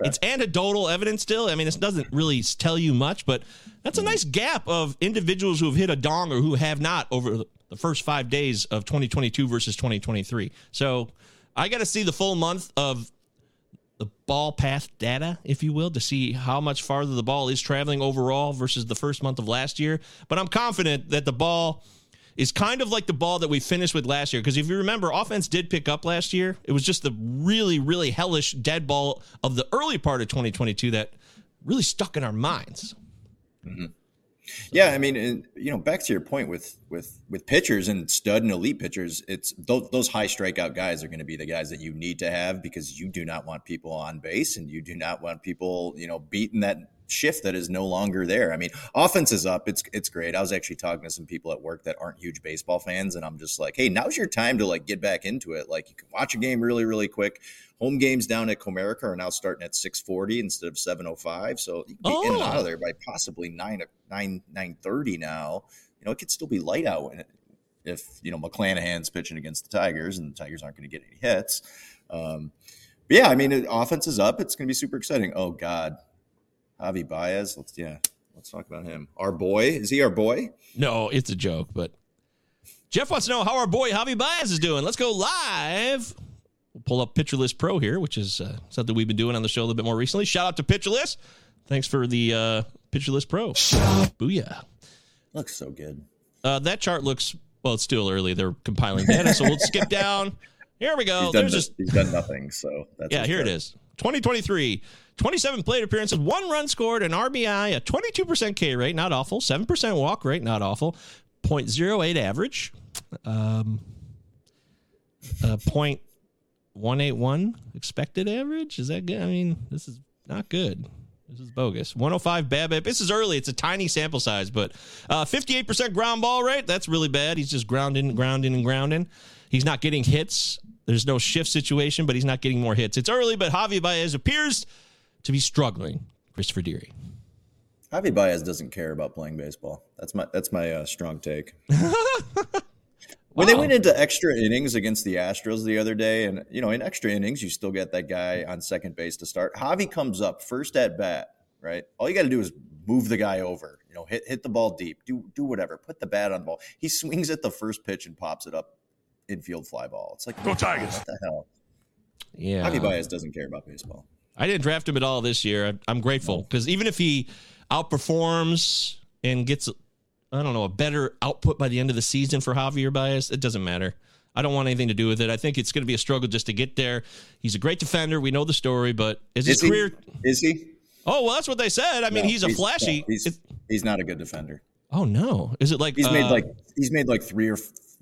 It's anecdotal evidence still. I mean, it doesn't really tell you much, but that's a mm. nice gap of individuals who have hit a dong or who have not over the first five days of 2022 versus 2023. So I got to see the full month of the ball path data, if you will, to see how much farther the ball is traveling overall versus the first month of last year. But I'm confident that the ball is kind of like the ball that we finished with last year. Because if you remember, offense did pick up last year. It was just the really, really hellish dead ball of the early part of 2022 that really stuck in our minds. Mm-hmm. Yeah, I mean, and, you know, back to your point with with with pitchers and stud and elite pitchers, it's those, those high strikeout guys are going to be the guys that you need to have because you do not want people on base and you do not want people, you know, beating that shift that is no longer there. I mean, offense is up. It's it's great. I was actually talking to some people at work that aren't huge baseball fans, and I'm just like, hey, now's your time to like get back into it. Like you can watch a game really, really quick. Home games down at Comerica are now starting at 6:40 instead of 7:05, so you can be oh. in and out of there by possibly nine nine nine thirty now. You know, it could still be light out if you know McClanahan's pitching against the Tigers, and the Tigers aren't going to get any hits. Um, but yeah, I mean, offense is up. It's going to be super exciting. Oh God, Javi Baez. Let's yeah, let's talk about him. Our boy is he our boy? No, it's a joke. But Jeff wants to know how our boy Javi Baez is doing. Let's go live. We'll pull up Pitcher List Pro here, which is uh, something we've been doing on the show a little bit more recently. Shout out to Pitcher List. Thanks for the uh, Pitcher List Pro. Booyah. Looks so good. Uh, that chart looks well. It's still early. They're compiling data, so we'll skip down. Here we go. He's done, There's he's done nothing. So yeah, here chart. it is. 2023. 27 plate appearances, one run scored, an RBI, a 22% K rate, not awful, 7% walk rate, not awful, 0.08 average, um, uh, 0.181 expected average. Is that good? I mean, this is not good. This is bogus. 105 BABIP. This is early. It's a tiny sample size, but uh, 58% ground ball rate. That's really bad. He's just grounding, grounding, and grounding. He's not getting hits. There's no shift situation, but he's not getting more hits. It's early, but Javi Baez appears to be struggling. Christopher Deary. Javi Baez doesn't care about playing baseball. That's my that's my uh, strong take. When they oh. went into extra innings against the Astros the other day, and you know, in extra innings, you still get that guy on second base to start. Javi comes up first at bat, right? All you got to do is move the guy over. You know, hit hit the ball deep, do do whatever, put the bat on the ball. He swings at the first pitch and pops it up infield fly ball. It's like go Tigers! What the hell? Yeah, Javi Baez doesn't care about baseball. I didn't draft him at all this year. I'm grateful because even if he outperforms and gets, I don't know, a better output by the end of the season for Javier Baez, it doesn't matter. I don't want anything to do with it. I think it's going to be a struggle just to get there. He's a great defender. We know the story, but is, is his he? career? Is he? Oh well, that's what they said. I mean, No, he's a flashy. no, he's, he's not a good defender. oh no, is it like He's uh, made like he's made like three or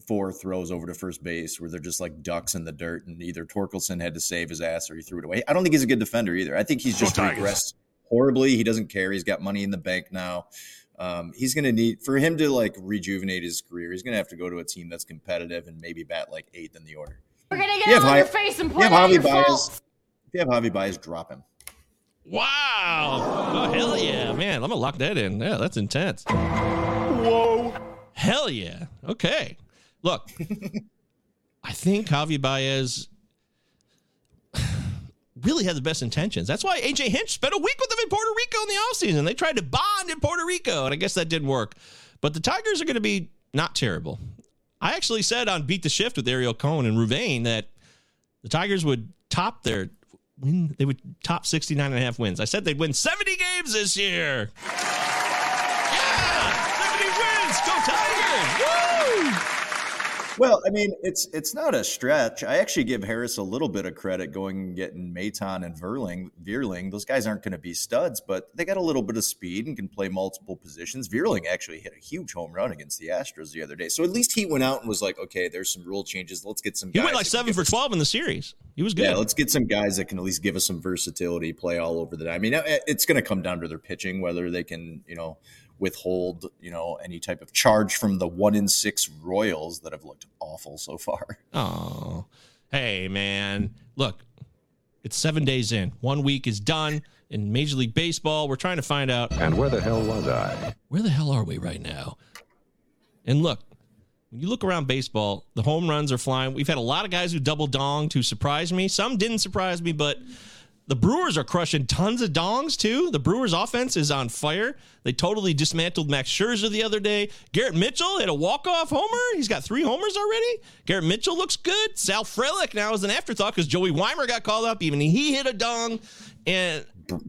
four throws over to first base where they're just like ducks in the dirt, and either Torkelson had to save his ass or he threw it away. I don't think he's a good defender either. I think he's just Tigers. regressed horribly. He doesn't care. He's got money in the bank now. Um, he's going to need for him to like rejuvenate his career. He's going to have to go to a team that's competitive and maybe bat like eighth in the order. We're gonna get You have on Javi- your face and you point have out your Baez. faults. If you have Javi Baez, drop him. Wow! Oh hell yeah, man! I'm gonna lock that in. Yeah, that's intense. Whoa! Hell yeah! Okay, look, I think Javi Baez really had the best intentions. That's why AJ Hinch spent a week with them in Puerto Rico in the offseason. They tried to bond in Puerto Rico, and I guess that didn't work. But the Tigers are going to be not terrible. I actually said on Beat the Shift with Ariel Cohn and Rouvain that the Tigers would top their win. They would top 69 and a half wins. I said they'd win 70 games this year. Yeah, 70 wins. Go Tigers. Woo! Well, I mean, it's it's not a stretch. I actually give Harris a little bit of credit going and getting Maton and Vierling. Vierling, those guys aren't going to be studs, but they got a little bit of speed and can play multiple positions. Vierling actually hit a huge home run against the Astros the other day, so at least he went out and was like, "Okay, there's some rule changes. Let's get some." He went like seven for us- 12 in the series. He was good. Yeah, let's get some guys that can at least give us some versatility, play all over the. I mean, it's going to come down to their pitching, whether they can, you know, withhold, you know, any type of charge from the one in six Royals that have looked awful so far. Oh, hey, man. Look, it's seven days in. One week is done in Major League Baseball. We're trying to find out. And where the hell was I? Where the hell are we right now? And look, when you look around baseball, the home runs are flying. We've had a lot of guys who double donged who surprised me. Some didn't surprise me, but The Brewers are crushing tons of dongs too. The Brewers offense is on fire. They totally dismantled Max Scherzer the other day. Garrett Mitchell hit a walk-off homer. He's got three homers already. Garrett Mitchell looks good. Sal Frelick now is an afterthought because Joey Wiemer got called up. Even he hit a dong. And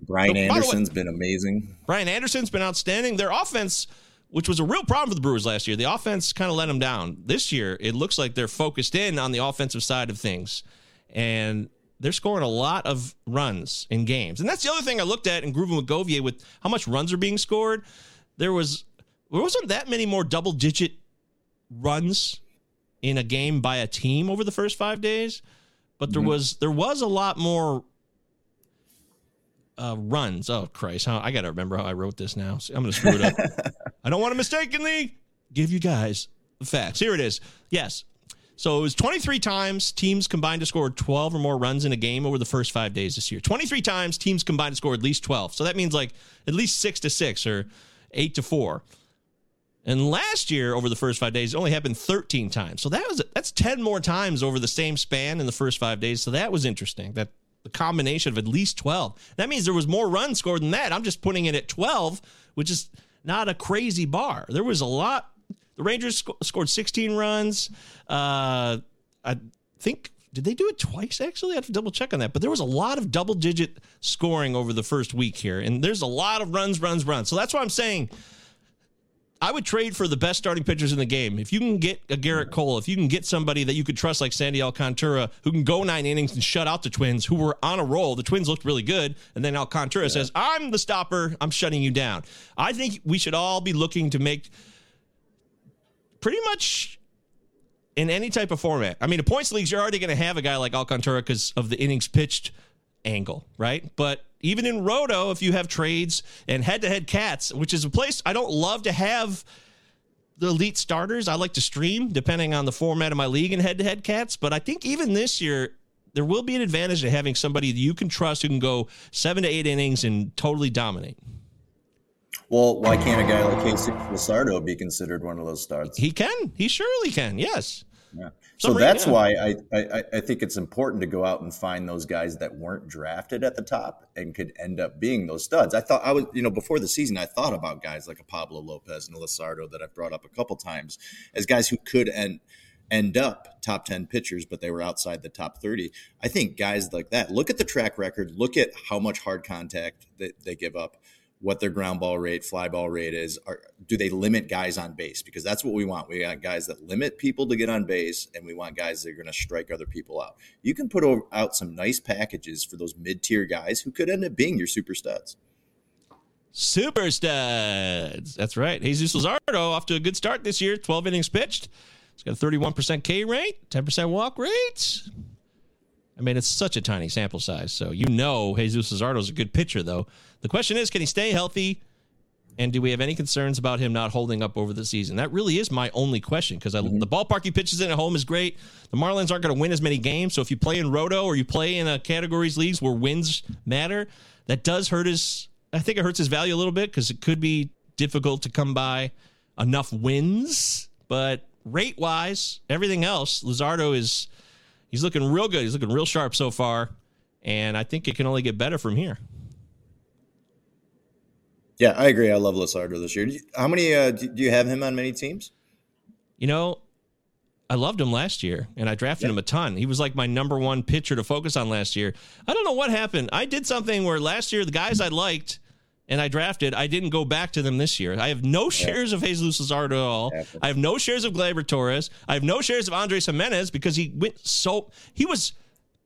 Brian By the way- Anderson's been amazing. Brian Anderson's been outstanding. Their offense, which was a real problem for the Brewers last year, the offense kind of let them down. This year, it looks like they're focused in on the offensive side of things. And they're scoring a lot of runs in games. And that's the other thing I looked at in Groovin with Govier with how much runs are being scored. There was there wasn't that many more double digit runs in a game by a team over the first five days, but there Mhm. was there was a lot more uh, runs. Oh Christ! How I got to remember how I wrote this now. I'm going to screw it up. I don't want to mistakenly give you guys the facts. Here it is. Yes. So it was 23 times teams combined to score 12 or more runs in a game over the first five days this year. 23 times teams combined to score at least 12. So that means like at least six to six or eight to four. And last year, over the first five days, it only happened 13 times. So that was that's 10 more times over the same span in the first five days. So that was interesting. That the combination of at least 12. That means there was more runs scored than that. I'm just putting it at 12, which is not a crazy bar. There was a lot. The Rangers sc- scored 16 runs. Uh, I think did they do it twice? Actually, I have to double check on that. But there was a lot of double digit scoring over the first week here, and there's a lot of runs, runs, runs. So that's why I'm saying I would trade for the best starting pitchers in the game. If you can get a Gerrit Cole, if you can get somebody that you could trust like Sandy Alcantara, who can go nine innings and shut out the Twins, who were on a roll. The Twins looked really good, and then Alcantara says, "I'm the stopper. I'm shutting you down." I think we should all be looking to make pretty much in any type of format. I mean, the points leagues, you're already going to have a guy like Alcantara because of the innings pitched angle, right? But even in Roto, if you have trades and head to head cats, which is a place I don't love to have the elite starters, I like to stream depending on the format of my league and head to head cats. But I think even this year, there will be an advantage to having somebody that you can trust who can go seven to eight innings and totally dominate. Well, why can't a guy like Casey Luzardo be considered one of those starts? He can. He surely can. Yes. Yeah. So reason, that's yeah. why I, I I think it's important to go out and find those guys that weren't drafted at the top and could end up being those studs. I thought I was, you know, before the season, I thought about guys like a Pablo Lopez and a Luzardo that I've brought up a couple times as guys who could end end up top 10 pitchers, but they were outside the top 30. I think guys like that, look at the track record, look at how much hard contact that they give up, what their ground ball rate, fly ball rate is. Are, do they limit guys on base? Because that's what we want. We got guys that limit people to get on base, and we want guys that are going to strike other people out. You can put over, out some nice packages for those mid tier guys who could end up being your super studs. Super studs. That's right. Jesus Luzardo off to a good start this year. 12 innings pitched. He's got a 31% K rate, 10% walk rate. I mean, it's such a tiny sample size. So you know Jesus Luzardo is a good pitcher, though. The question is, can he stay healthy? And do we have any concerns about him not holding up over the season? That really is my only question because mm-hmm. the ballpark he pitches in at home is great. The Marlins aren't going to win as many games. So if you play in Roto or you play in a categories leagues where wins matter, that does hurt his. I think it hurts his value a little bit because it could be difficult to come by enough wins. But rate wise, everything else, Luzardo is he's looking real good. He's looking real sharp so far, and I think it can only get better from here. Yeah, I agree. I love Luzardo this year. How many uh, do you have him on many teams? You know, I loved him last year and I drafted him a ton. He was like my number one pitcher to focus on last year. I don't know what happened. I did something where last year the guys I liked and I drafted, I didn't go back to them this year. I have no shares of Jesus Luzardo at all. I have no shares of Gleyber Torres. I have no shares of Andres Gimenez because he went so he was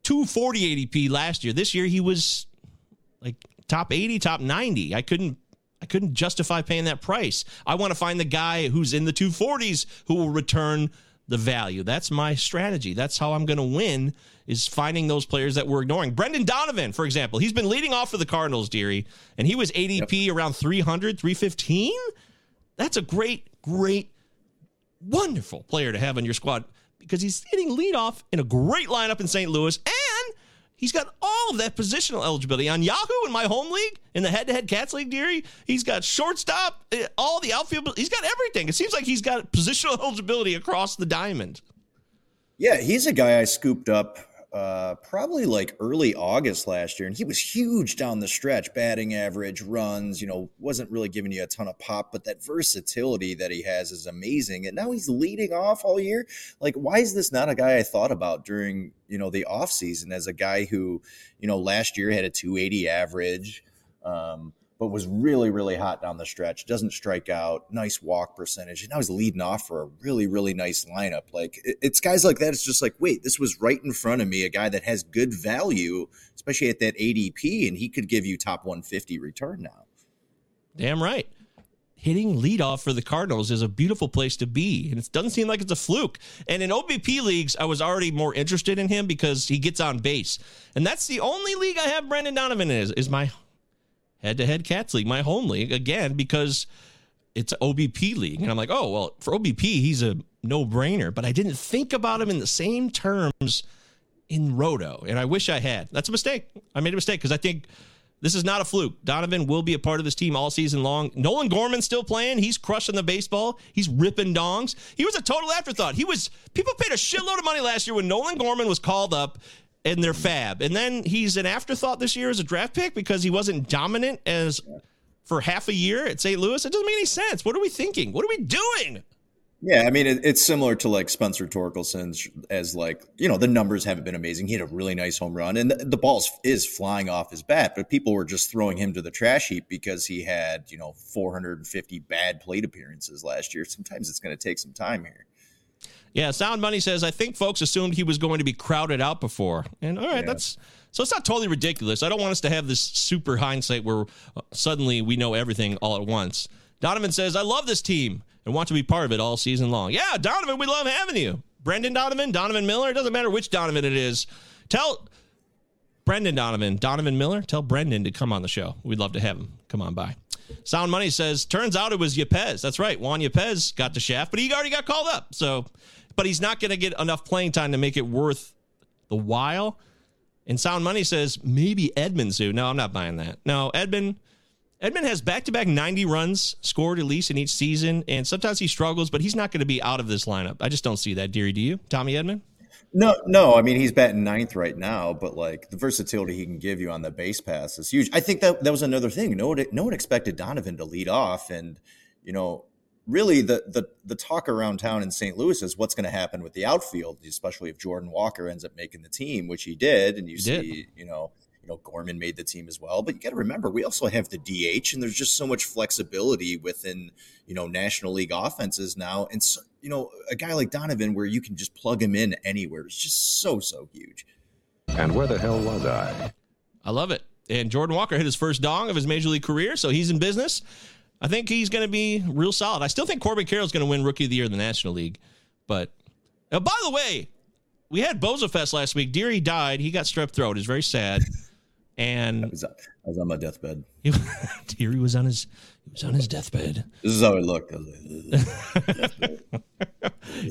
240 ADP last year. This year he was like top 80, top 90. I couldn't I couldn't justify paying that price. I want to find the guy who's in the 240s who will return the value. That's my strategy. That's how I'm going to win is finding those players that we're ignoring. Brendan Donovan, for example, he's been leading off for the Cardinals, Deary, and he was ADP around 300, 315. That's a great, great, wonderful player to have on your squad because he's hitting leadoff in a great lineup in St. Louis and He's got all of that positional eligibility on Yahoo in my home league, in the head-to-head Cats League, Deary. He's got shortstop, eh, all the outfield. He's got everything. It seems like he's got positional eligibility across the diamond. Yeah, he's a guy I scooped up uh, probably like early August last year, and he was huge down the stretch, batting average, runs. You know, wasn't really giving you a ton of pop, but that versatility that he has is amazing. And now he's leading off all year. Like, why is this not a guy I thought about during you know the off season as a guy who, you know, last year had a 280 average. Um, but was really, really hot down the stretch. Doesn't strike out, nice walk percentage. And now he's leading off for a really, really nice lineup. Like it's guys like that. It's just like, wait, this was right in front of me, a guy that has good value, especially at that ADP, and he could give you top 150 return now. Damn right. Hitting leadoff for the Cardinals is a beautiful place to be, and it doesn't seem like it's a fluke. And in OBP leagues, I was already more interested in him because he gets on base, and that's the only league I have Brandon Donovan in is, is my head to head cats league, my home league, again, because it's OBP league. And I'm like, oh, well, for OBP, he's a no brainer. But I didn't think about him in the same terms in Roto. And I wish I had. That's a mistake. I made a mistake because I think this is not a fluke. Donovan will be a part of this team all season long. Nolan Gorman's still playing. He's crushing the baseball. He's ripping dongs. He was a total afterthought. He was people paid a shitload of money last year when Nolan Gorman was called up and they're FAAB. And then he's an afterthought this year as a draft pick because he wasn't dominant as for half a year at St. Louis. It doesn't make any sense. What are we thinking? What are we doing? Yeah, I mean it, it's similar to like Spencer Torkelson's as like you know the numbers haven't been amazing. He had a really nice home run, and the, the ball is flying off his bat, but people were just throwing him to the trash heap because he had you know 450 bad plate appearances last year. Sometimes it's going to take some time here. Yeah, Sound Money says, I think folks assumed he was going to be crowded out before. And all right, yeah. that's so it's not totally ridiculous. I don't want us to have this super hindsight where uh, suddenly we know everything all at once. Donovan says, I love this team and want to be part of it all season long. Yeah, Donovan, we love having you. Brendan Donovan, Donovan Miller, it doesn't matter which Donovan it is. Tell Brendan Donovan, Donovan Miller, tell Brendan to come on the show. We'd love to have him. Come on by. Sound Money says, turns out it was Yepez. That's right. Juan Yepez got the shaft, but he already got called up. So but he's not going to get enough playing time to make it worth the while. And Sound Money says maybe Edman soon. No, I'm not buying that. No, Edman. Edman has back-to-back 90 runs scored at least in each season, and sometimes he struggles, but he's not going to be out of this lineup. I just don't see that, Deary. Do you, Tommy Edman? No, no. I mean, he's batting ninth right now, but like the versatility he can give you on the base pass is huge. I think that that was another thing. No one, no one expected Donovan to lead off, and you know, really the the the talk around town in St. Louis is what's going to happen with the outfield, especially if Jordan Walker ends up making the team, which he did, and you he see, did. you know, you know, Gorman made the team as well. But you got to remember, we also have the DH, and there's just so much flexibility within you know National League offenses now, and so, you know, a guy like Donovan, where you can just plug him in anywhere, is just so so huge. And where the hell was I? I love it. And Jordan Walker hit his first dong of his major league career, so he's in business. I think he's going to be real solid. I still think Corbin Carroll's going to win Rookie of the Year in the National League. But uh, by the way, we had Bozo Fest last week. Deary died. He got strep throat. It's very sad. And I was, I was on my deathbed. Deary was on his he was on his deathbed. This is how it looked. Like,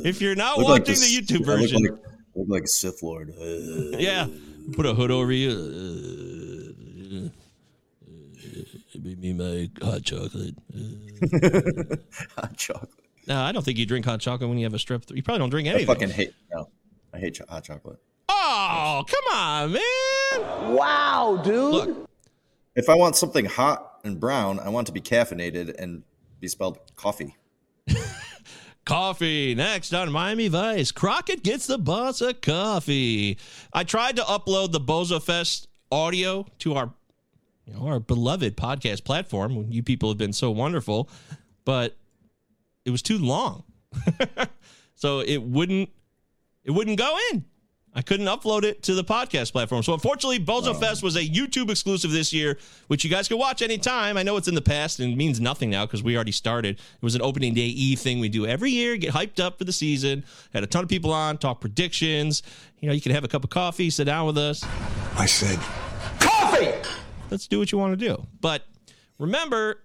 if you're not watching like the, the, YouTube version, look like, look like Sith Lord. yeah, put a hood over you. Give me my hot chocolate. hot chocolate. No, I don't think you drink hot chocolate when you have a strep. You probably don't drink anything. I fucking hate. No, I hate hot chocolate. Oh, come on, man! Wow, dude. Look, if I want something hot and brown, I want to be caffeinated and be spelled coffee. coffee. Next on Miami Vice, Crockett gets the boss of coffee. I tried to upload the Bozo Fest audio to our you know, our beloved podcast platform. You people have been so wonderful, but it was too long, so it wouldn't it wouldn't go in. I couldn't upload it to the podcast platform. So unfortunately, Bozo wow. Fest was a YouTube exclusive this year, which you guys can watch anytime. I know it's in the past and it means nothing now because we already started. It was an opening day E thing we do every year, get hyped up for the season. Had a ton of people on, talk predictions. You know, you can have a cup of coffee, sit down with us. I said, coffee! Let's do what you want to do. But remember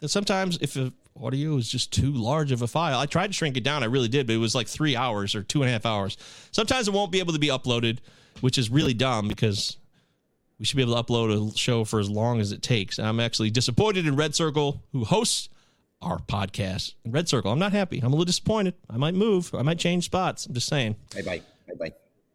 that sometimes if a audio is just too large of a file, I tried to shrink it down. I really did, but it was like three hours or two and a half hours. Sometimes it won't be able to be uploaded, which is really dumb because we should be able to upload a show for as long as it takes. I'm actually disappointed in Red Circle, who hosts our podcast. Red Circle, I'm not happy. I'm a little disappointed. I might move. I might change spots. I'm just saying. Bye bye. Bye bye.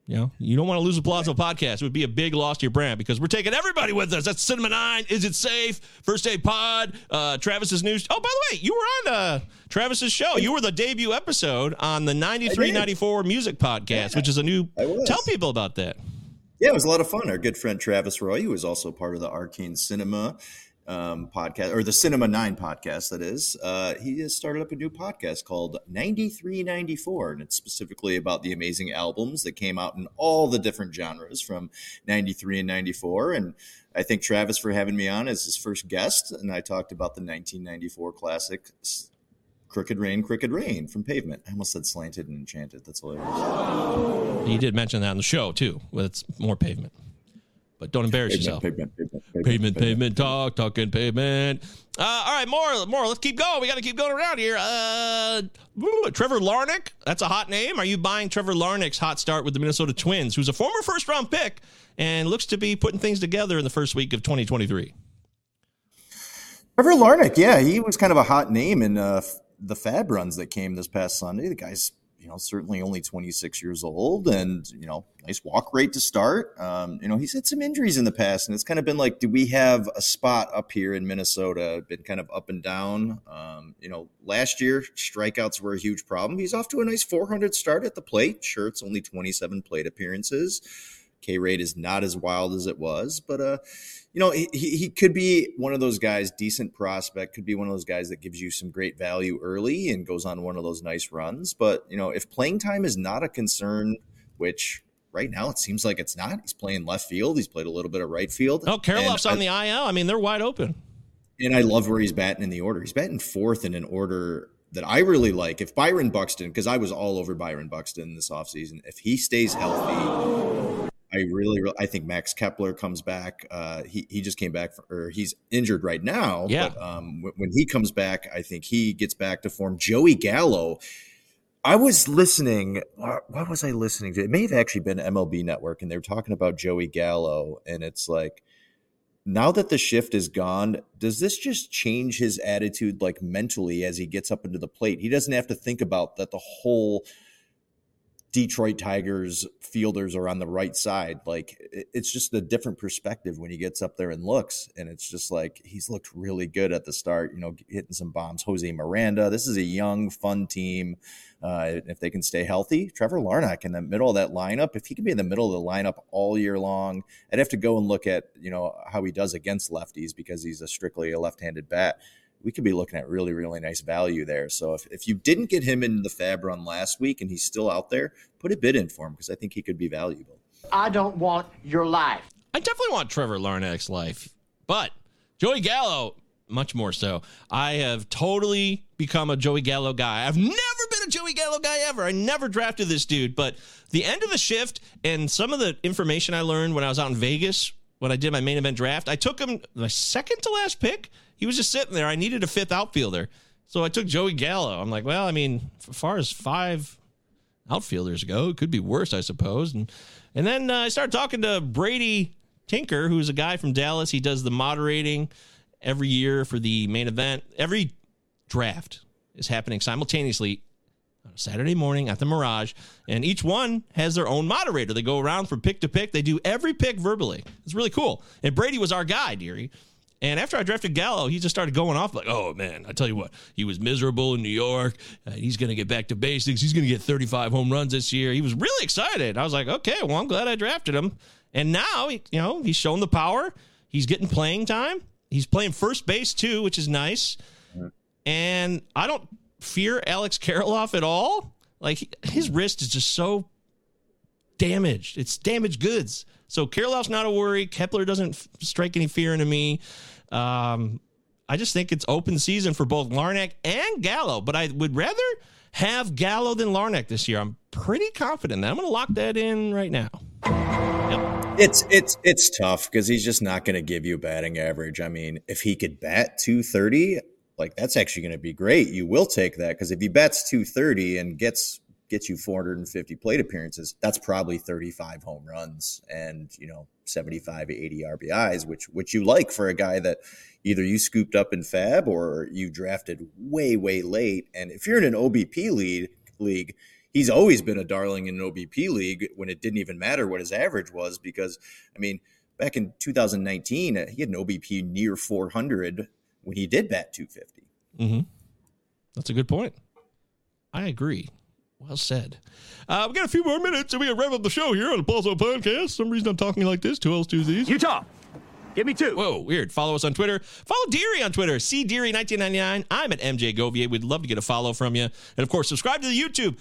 You know, you don't want to lose a Pallazzo podcast. It would be a big loss to your brand because we're taking everybody with us. That's Cinema Nine. Is it safe? First Aid Pod. Uh, Travis's news. Oh, by the way, you were on uh, Travis's show. You were the debut episode on the 93 94 Music Podcast, yeah, which is a new. Tell people about that. Yeah, it was a lot of fun. Our good friend Travis Roy, who is also part of the Arcane Cinema um, podcast or the Cinema Nine podcast, that is, uh, he has started up a new podcast called 9394. And it's specifically about the amazing albums that came out in all the different genres from 93 and 94. And I thank Travis for having me on as his first guest. And I talked about the 1994 classic Crooked Rain, Crooked Rain from Pavement. I almost said slanted and enchanted. That's hilarious. You did mention that on the show too, with it's more pavement but don't embarrass pavement, yourself. Pavement, pavement, pavement, pavement, pavement, talk, talking pavement. Uh, all right, more, more. Let's keep going. We got to keep going around here. Uh, Trevor Larnach, that's a hot name. Are you buying Trevor Larnach's hot start with the Minnesota Twins, who's a former first round pick and looks to be putting things together in the first week of 2023? Trevor Larnach, yeah, he was kind of a hot name in uh, the FAAB runs that came this past Sunday. The guy's you know, certainly only 26 years old and, you know, nice walk rate to start. Um, you know, he's had some injuries in the past, and it's kind of been like, do we have a spot up here in Minnesota? Been kind of up and down. Um, you know, last year, strikeouts were a huge problem. He's off to a nice 400 start at the plate. Sure, it's only 27 plate appearances. K rate is not as wild as it was, but, uh, you know, he, he could be one of those guys, decent prospect, could be one of those guys that gives you some great value early and goes on one of those nice runs. But, you know, if playing time is not a concern, which right now it seems like it's not, he's playing left field. He's played a little bit of right field. Oh, Kirilloff's on the IL. I mean, they're wide open. And I love where he's batting in the order. He's batting fourth in an order that I really like. If Byron Buxton, because I was all over Byron Buxton this offseason, if he stays healthy, I really, really, I think Max Kepler comes back. Uh, he he just came back, for, or he's injured right now. Yeah. But um, w- when he comes back, I think he gets back to form. Joey Gallo. I was listening. What was I listening to? It may have actually been MLB Network, and they were talking about Joey Gallo, and it's like, now that the shift is gone, does this just change his attitude, like mentally, as he gets up into the plate? He doesn't have to think about that the whole Detroit Tigers fielders are on the right side. Like it's just a different perspective when he gets up there and looks. And it's just like he's looked really good at the start, you know, hitting some bombs. Jose Miranda. This is a young, fun team. Uh, if they can stay healthy, Trevor Larnach in the middle of that lineup, if he can be in the middle of the lineup all year long, I'd have to go and look at, you know, how he does against lefties because he's a strictly a left handed bat we could be looking at really, really nice value there. So if, if you didn't get him in the FAAB run last week and he's still out there, put a bid in for him because I think he could be valuable. I don't want your life. I definitely want Trevor Larnach's life, but Joey Gallo, much more so. I have totally become a Joey Gallo guy. I've never been a Joey Gallo guy ever. I never drafted this dude, but the end of the shift and some of the information I learned when I was out in Vegas when I did my main event draft, I took him my second to last pick he was just sitting there. I needed a fifth outfielder. So I took Joey Gallo. I'm like, well, I mean, as far as five outfielders go, it could be worse, I suppose. And and then uh, I started talking to Brady Tinker, who's a guy from Dallas. He does the moderating every year for the main event. Every draft is happening simultaneously Saturday morning at the Mirage, and each one has their own moderator. They go around from pick to pick. They do every pick verbally. It's really cool. And Brady was our guy, Deary. And after I drafted Gallo, he just started going off like, oh man, I tell you what, he was miserable in New York. Uh, he's going to get back to basics. He's going to get 35 home runs this year. He was really excited. I was like, okay, well, I'm glad I drafted him. And now, you know, he's shown the power. He's getting playing time. He's playing first base too, which is nice. And I don't fear Alex Kirilloff at all. Like his wrist is just so damaged. It's damaged goods. So Kirilloff's not a worry. Kepler doesn't f- strike any fear into me. Um, I just think it's open season for both Larnach and Gallo, but I would rather have Gallo than Larnach this year. I'm pretty confident that I'm going to lock that in right now. Yep. It's it's it's tough because he's just not going to give you batting average. I mean, if he could bat 230, like that's actually going to be great. You will take that because if he bats 230 and gets gets you 450 plate appearances, that's probably 35 home runs and, you know, 75 80 RBIs, which which you like for a guy that either you scooped up in FAAB or you drafted way way late and if you're in an OBP lead league, he's always been a darling in an OBP league when it didn't even matter what his average was because I mean back in 2019 uh, he had an OBP near 400 when he did bat 250. Mm-hmm. That's a good point. I agree. Well said. Uh, we got a few more minutes and we can wrap up the show here on the Pallazzo Podcast. Some reason I'm talking like this. Two L's, two Z's. Utah. Give me two. Whoa, weird. Follow us on Twitter. Follow Deary on Twitter. C Deary 1999. I'm at MJ Govier. We'd love to get a follow from you. And of course, subscribe to the YouTube.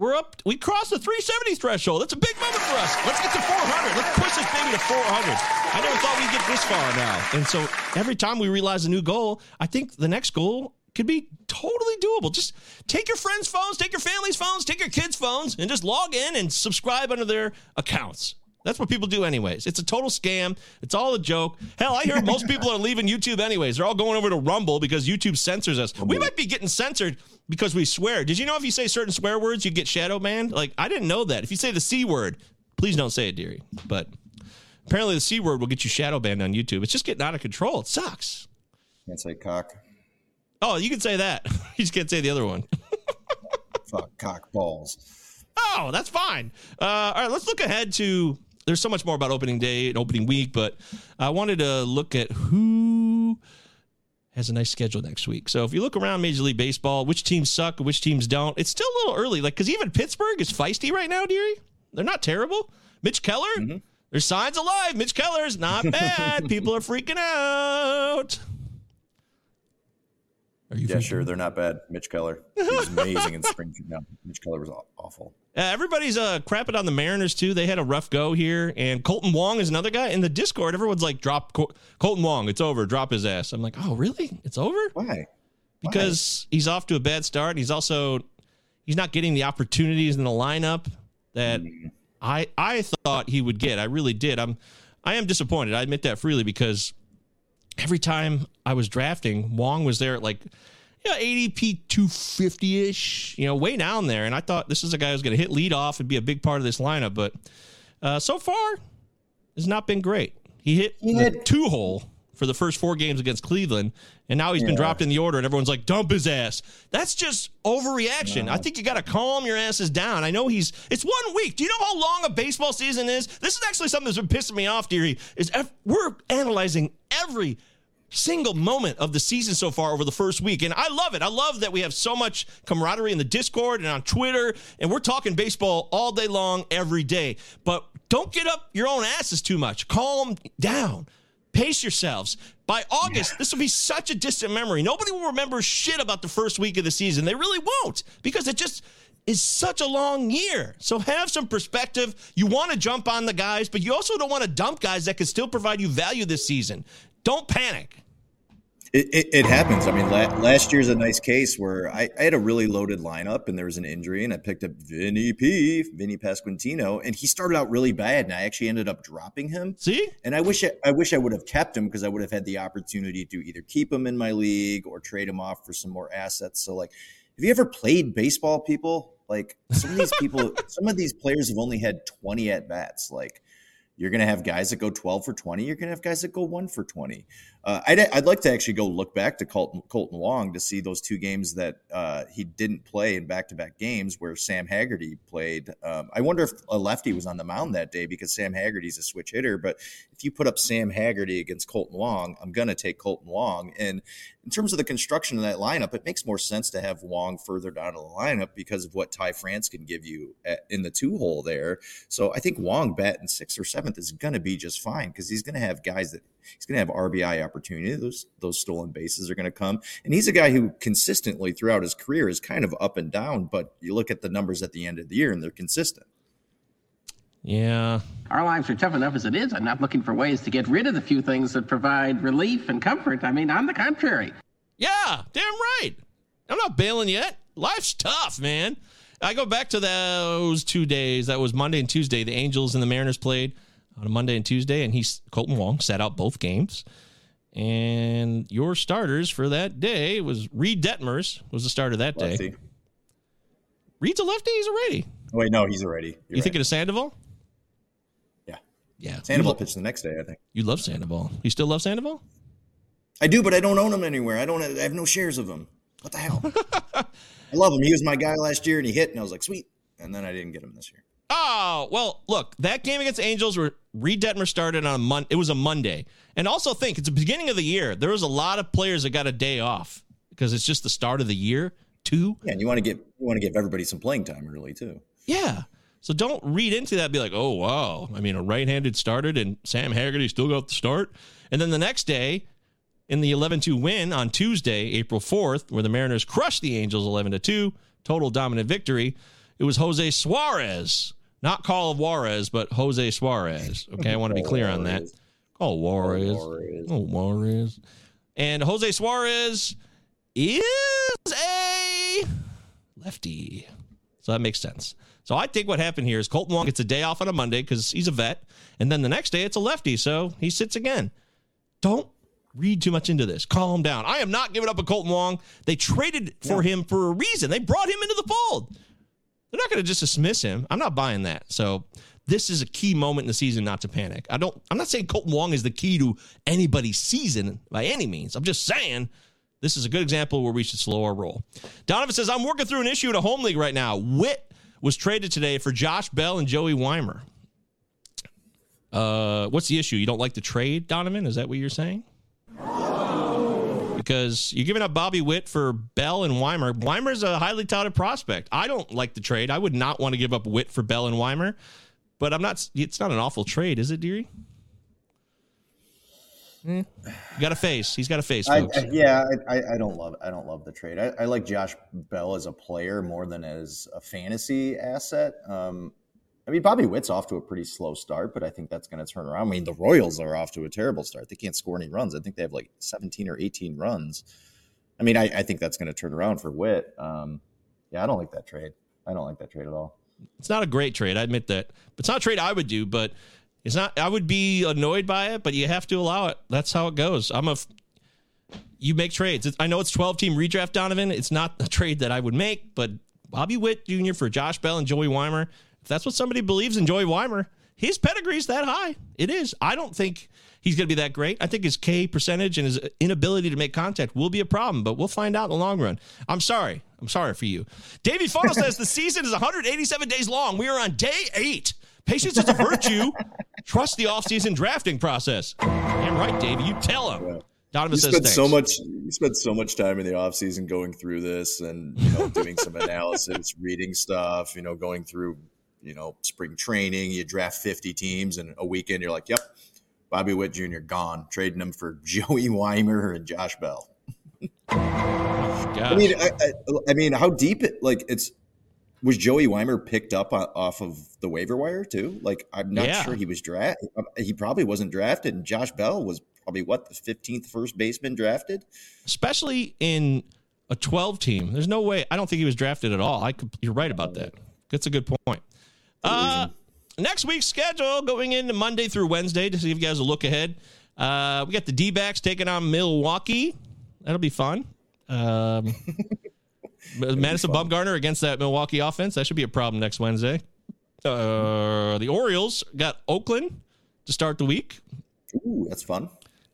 We're up. We crossed the 370 threshold. That's a big moment for us. Let's get to 400. Let's push this baby to 400. I never thought we'd get this far now. And so every time we realize a new goal, I think the next goal could be totally doable. Just take your friends' phones, take your family's phones, take your kids' phones, and just log in and subscribe under their accounts. That's what people do, anyways. It's a total scam. It's all a joke. Hell, I hear most people are leaving YouTube, anyways. They're all going over to Rumble because YouTube censors us. We might be getting censored because we swear. Did you know if you say certain swear words, you get shadow banned? Like, I didn't know that. If you say the C word, please don't say it, Deary. But apparently, the C word will get you shadow banned on YouTube. It's just getting out of control. It sucks. Can't say cock. Oh, you can say that. you just can't say the other one. Fuck cock balls. Oh, that's fine. Uh, all right, let's look ahead to. There's so much more about opening day and opening week, but I wanted to look at who has a nice schedule next week. So if you look around Major League Baseball, which teams suck, which teams don't, it's still a little early. Like, because even Pittsburgh is feisty right now, Deary. They're not terrible. Mitch Keller, Mm-hmm. there's signs alive. Mitch Keller's not bad. People are freaking out. Are you yeah, freaking sure. They're not bad. Mitch Keller. He was amazing in spring. No, Mitch Keller was awful. Uh, everybody's uh, crapping on the Mariners too. They had a rough go here, and Kolten Wong is another guy in the Discord. Everyone's like, "Drop Col- Kolten Wong. It's over. Drop his ass." I'm like, "Oh, really? It's over?" Why? Because he's off to a bad start. He's also he's not getting the opportunities in the lineup that I I thought he would get. I really did. I'm I am disappointed. I admit that freely because every time I was drafting, Wong was there at like yeah, ADP 250 ish, you know, way down there. And I thought this is a guy who's going to hit lead off and be a big part of this lineup. But uh, so far, has not been great. He hit he the two hole for the first four games against Cleveland, and now he's been dropped in the order, and everyone's like, dump his ass. That's just overreaction. I think you got to calm your asses down. I know he's, it's one week. Do you know how long a baseball season is? This is actually something that's been pissing me off, Deary, is we're analyzing every single moment of the season so far over the first week. And I love it. I love that we have so much camaraderie in the Discord and on Twitter, and we're talking baseball all day long, every day. But don't get up your own asses too much. Calm down. Pace yourselves. By August, this will be such a distant memory. Nobody will remember shit about the first week of the season. They really won't because it just is such a long year. So have some perspective. You want to jump on the guys, but you also don't want to dump guys that can still provide you value this season. Don't panic. It, it, it happens. I mean, la- last year's a nice case where I, I had a really loaded lineup and there was an injury, and I picked up Vinny P, Vinny Pasquantino, and he started out really bad, and I actually ended up dropping him. See, and I wish I, I wish I would have kept him because I would have had the opportunity to either keep him in my league or trade him off for some more assets. So, like, have you ever played baseball, people? Like, some of these people, some of these players have only had twenty at bats. Like, you're going to have guys that go 12 for 20. You're going to have guys that go 1 for 20. Uh, I'd, I'd like to actually go look back to Kolten, Kolten Wong to see those two games that uh, he didn't play in back to back games where Sam Haggerty played. Um, I wonder if a lefty was on the mound that day because Sam Haggerty's a switch hitter. But if you put up Sam Haggerty against Kolten Wong, I'm going to take Kolten Wong. And in terms of the construction of that lineup, it makes more sense to have Wong further down the lineup because of what Ty France can give you at, in the two hole there. So I think Wong batting sixth or seventh is going to be just fine because he's going to have guys that he's going to have RBI opportunity. Those those stolen bases are going to come, and he's a guy who consistently throughout his career is kind of up and down. But you look at the numbers at the end of the year, and they're consistent. Yeah. Our lives are tough enough as it is. I'm not looking for ways to get rid of the few things that provide relief and comfort. I mean, on the contrary. Yeah, damn right. I'm not bailing yet. Life's tough, man. I go back to those two days. That was Monday and Tuesday. The Angels and the Mariners played on a Monday and Tuesday, and he's Kolten Wong sat out both games. And your starters for that day was Reid Detmers was the starter that day. Lefty. Reid's a lefty. He's a righty. Wait, no, he's already. You thinking of Sandoval? Yeah. Yeah. Sandoval lo- pitched the next day, I think. You love Sandoval. You still love Sandoval? I do, but I don't own him anywhere. I don't. Have, I have no shares of him. What the hell? I love him. He was my guy last year, and he hit, and I was like, sweet. and then I didn't get him this year. Oh, well, look, that game against Angels where Reid Detmer started on a Mon- it was a Monday. And also think it's the beginning of the year. There was a lot of players that got a day off because it's just the start of the year, too. Yeah, and you want to give you want to give everybody some playing time early too. Yeah. So don't read into that. Be like, oh wow. I mean, a right-handed started, and Sam Haggerty still got the start. And then the next day, in the 11-2 win on Tuesday, April 4th, where the Mariners crushed the Angels 11-2, total dominant victory. It was Jose Suarez, not Call of Juarez, but Jose Suarez. Okay, I want to be clear on that. Oh, oh, Call Juarez. Oh Juarez. And Jose Suarez is a lefty. So that makes sense. So I think what happened here is Kolten Wong gets a day off on a Monday because he's a vet, and then the next day it's a lefty, so he sits again. Don't read too much into this. Calm down. I am not giving up a Kolten Wong. They traded for him for a reason. They brought him into the fold. They're not going to just dismiss him. I'm not buying that. So this is a key moment in the season not to panic. I don't. I'm not saying Kolten Wong is the key to anybody's season by any means. I'm just saying this is a good example where we should slow our roll. Donovan says I'm working through an issue in a home league right now. Witt was traded today for Josh Bell and Joey Wiemer. Uh, what's the issue? You don't like the trade, Donovan? Is that what you're saying? Because you're giving up Bobby Witt for Bell and Wiemer. Wiemer's a highly touted prospect. I don't like the trade. I would not want to give up Witt for Bell and Wiemer, but I'm not. It's not an awful trade, is it, Deary? You got a face. He's got a face, I, folks. I- yeah, I, I, I don't love I don't love the trade. I, I like Josh Bell as a player more than as a fantasy asset. Um, I mean, Bobby Witt's off to a pretty slow start, but I think that's going to turn around. I mean, the Royals are off to a terrible start. They can't score any runs. I think they have like 17 or 18 runs. I mean, I, I think that's going to turn around for Witt. Um, yeah, I don't like that trade. I don't like that trade at all. It's not a great trade. I admit that. It's not a trade I would do, but it's not. I would be annoyed by it, but you have to allow it. That's how it goes. I'm a. You make trades. I know it's 12 team redraft, Donovan. It's not a trade that I would make, but Bobby Witt Jr. for Josh Bell and Joey Wiemer. If that's what somebody believes in Joey Wiemer, his pedigree's that high. It is. I don't think he's going to be that great. I think his K percentage and his inability to make contact will be a problem, but we'll find out in the long run. I'm sorry. I'm sorry for you. Davey Funnel says the season is 187 days long. We are on day eight. Patience is a virtue. Trust the offseason drafting process. Damn right, Davey. You tell him. Donovan You says spent so much. You spent so much time in the off season going through this and you know doing some analysis, reading stuff. You know, going through you know spring training. You draft fifty teams, and a weekend you're like, "Yep, Bobby Witt Jr. gone." Trading him for Joey Wiemer and Josh Bell. I mean, I, I, I mean, how deep it like it's was Joey Wiemer picked up off of the waiver wire too? Like, I'm not Yeah. sure he was drafted. He probably wasn't drafted, and Josh Bell was probably what the 15th first baseman drafted. especially in a 12 team. There's no way. I don't think he was drafted at all. I could, you're right about that. That's a good point. Uh, next week's schedule going into Monday through Wednesday to see if you guys will look ahead. Uh, we got the D backs taking on Milwaukee. That'll be fun. Um, Madison Bumgarner against that Milwaukee offense. That should be a problem next Wednesday. Uh, the Orioles got Oakland to start the week. Ooh, that's fun.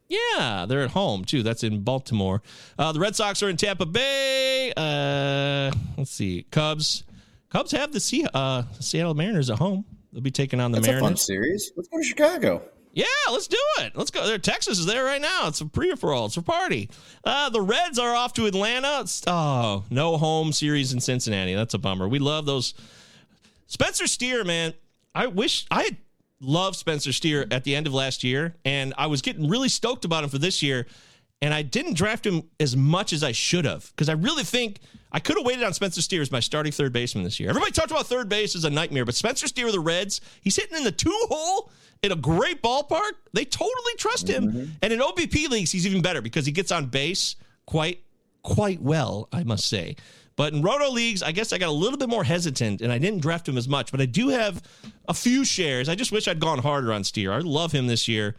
Yeah, they're at home too. That's in Baltimore. Uh, the Red Sox are in Tampa Bay. Uh, let's see, Cubs. Cubs have the sea, uh, Seattle Mariners at home. They'll be taking on the Mariners. That's a fun series. Let's go to Chicago. Yeah, let's do it. Let's go. There, Texas is there right now. It's a pre for all. It's a party. Uh, the Reds are off to Atlanta. It's, oh, no home series in Cincinnati. That's a bummer. We love those. Spencer Steer, man. I wish I had loved Spencer Steer at the end of last year, and I was getting really stoked about him for this year. And I didn't draft him as much as I should have because I really think I could have waited on Spencer Steer as my starting third baseman this year. Everybody talked about third base as a nightmare, but Spencer Steer the Reds, he's hitting in the two hole in a great ballpark. They totally trust him. Mm-hmm. And in OBP leagues, he's even better because he gets on base quite quite well, I must say. But in Roto leagues, I guess I got a little bit more hesitant and I didn't draft him as much, but I do have a few shares. I just wish I'd gone harder on Steer. I love him this year.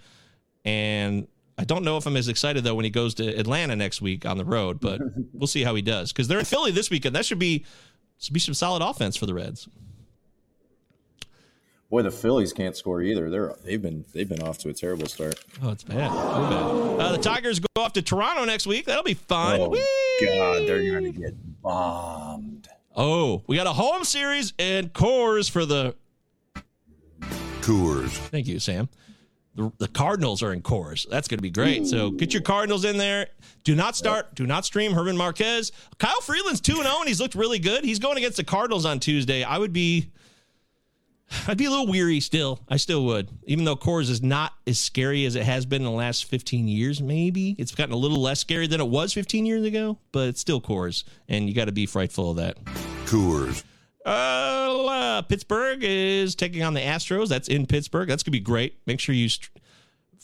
And I don't know if I'm as excited though when he goes to Atlanta next week on the road, but we'll see how he does. Because they're in Philly this weekend. That should be should be some solid offense for the Reds. Boy, the Phillies can't score either. They're they've been they've been off to a terrible start. Oh, it's bad. So bad. Uh, the Tigers go off to Toronto next week. That'll be fun. Oh Whee! God, they're gonna get bombed. Oh, we got a home series and Coors for the Coors. Thank you, Sam. The, the Cardinals are in Coors. That's going to be great. So get your Cardinals in there. Do not start. Do not stream German Marquez. Kyle Freeland's two and zero, and he's looked really good. He's going against the Cardinals on Tuesday. I would be, I'd be a little weary still. I still would, even though Coors is not as scary as it has been in the last fifteen years. Maybe it's gotten a little less scary than it was fifteen years ago, but it's still Coors, and you got to be frightful of that. Coors. Uh, uh, Pittsburgh is taking on the Astros. That's in Pittsburgh. That's gonna be great. Make sure you. St-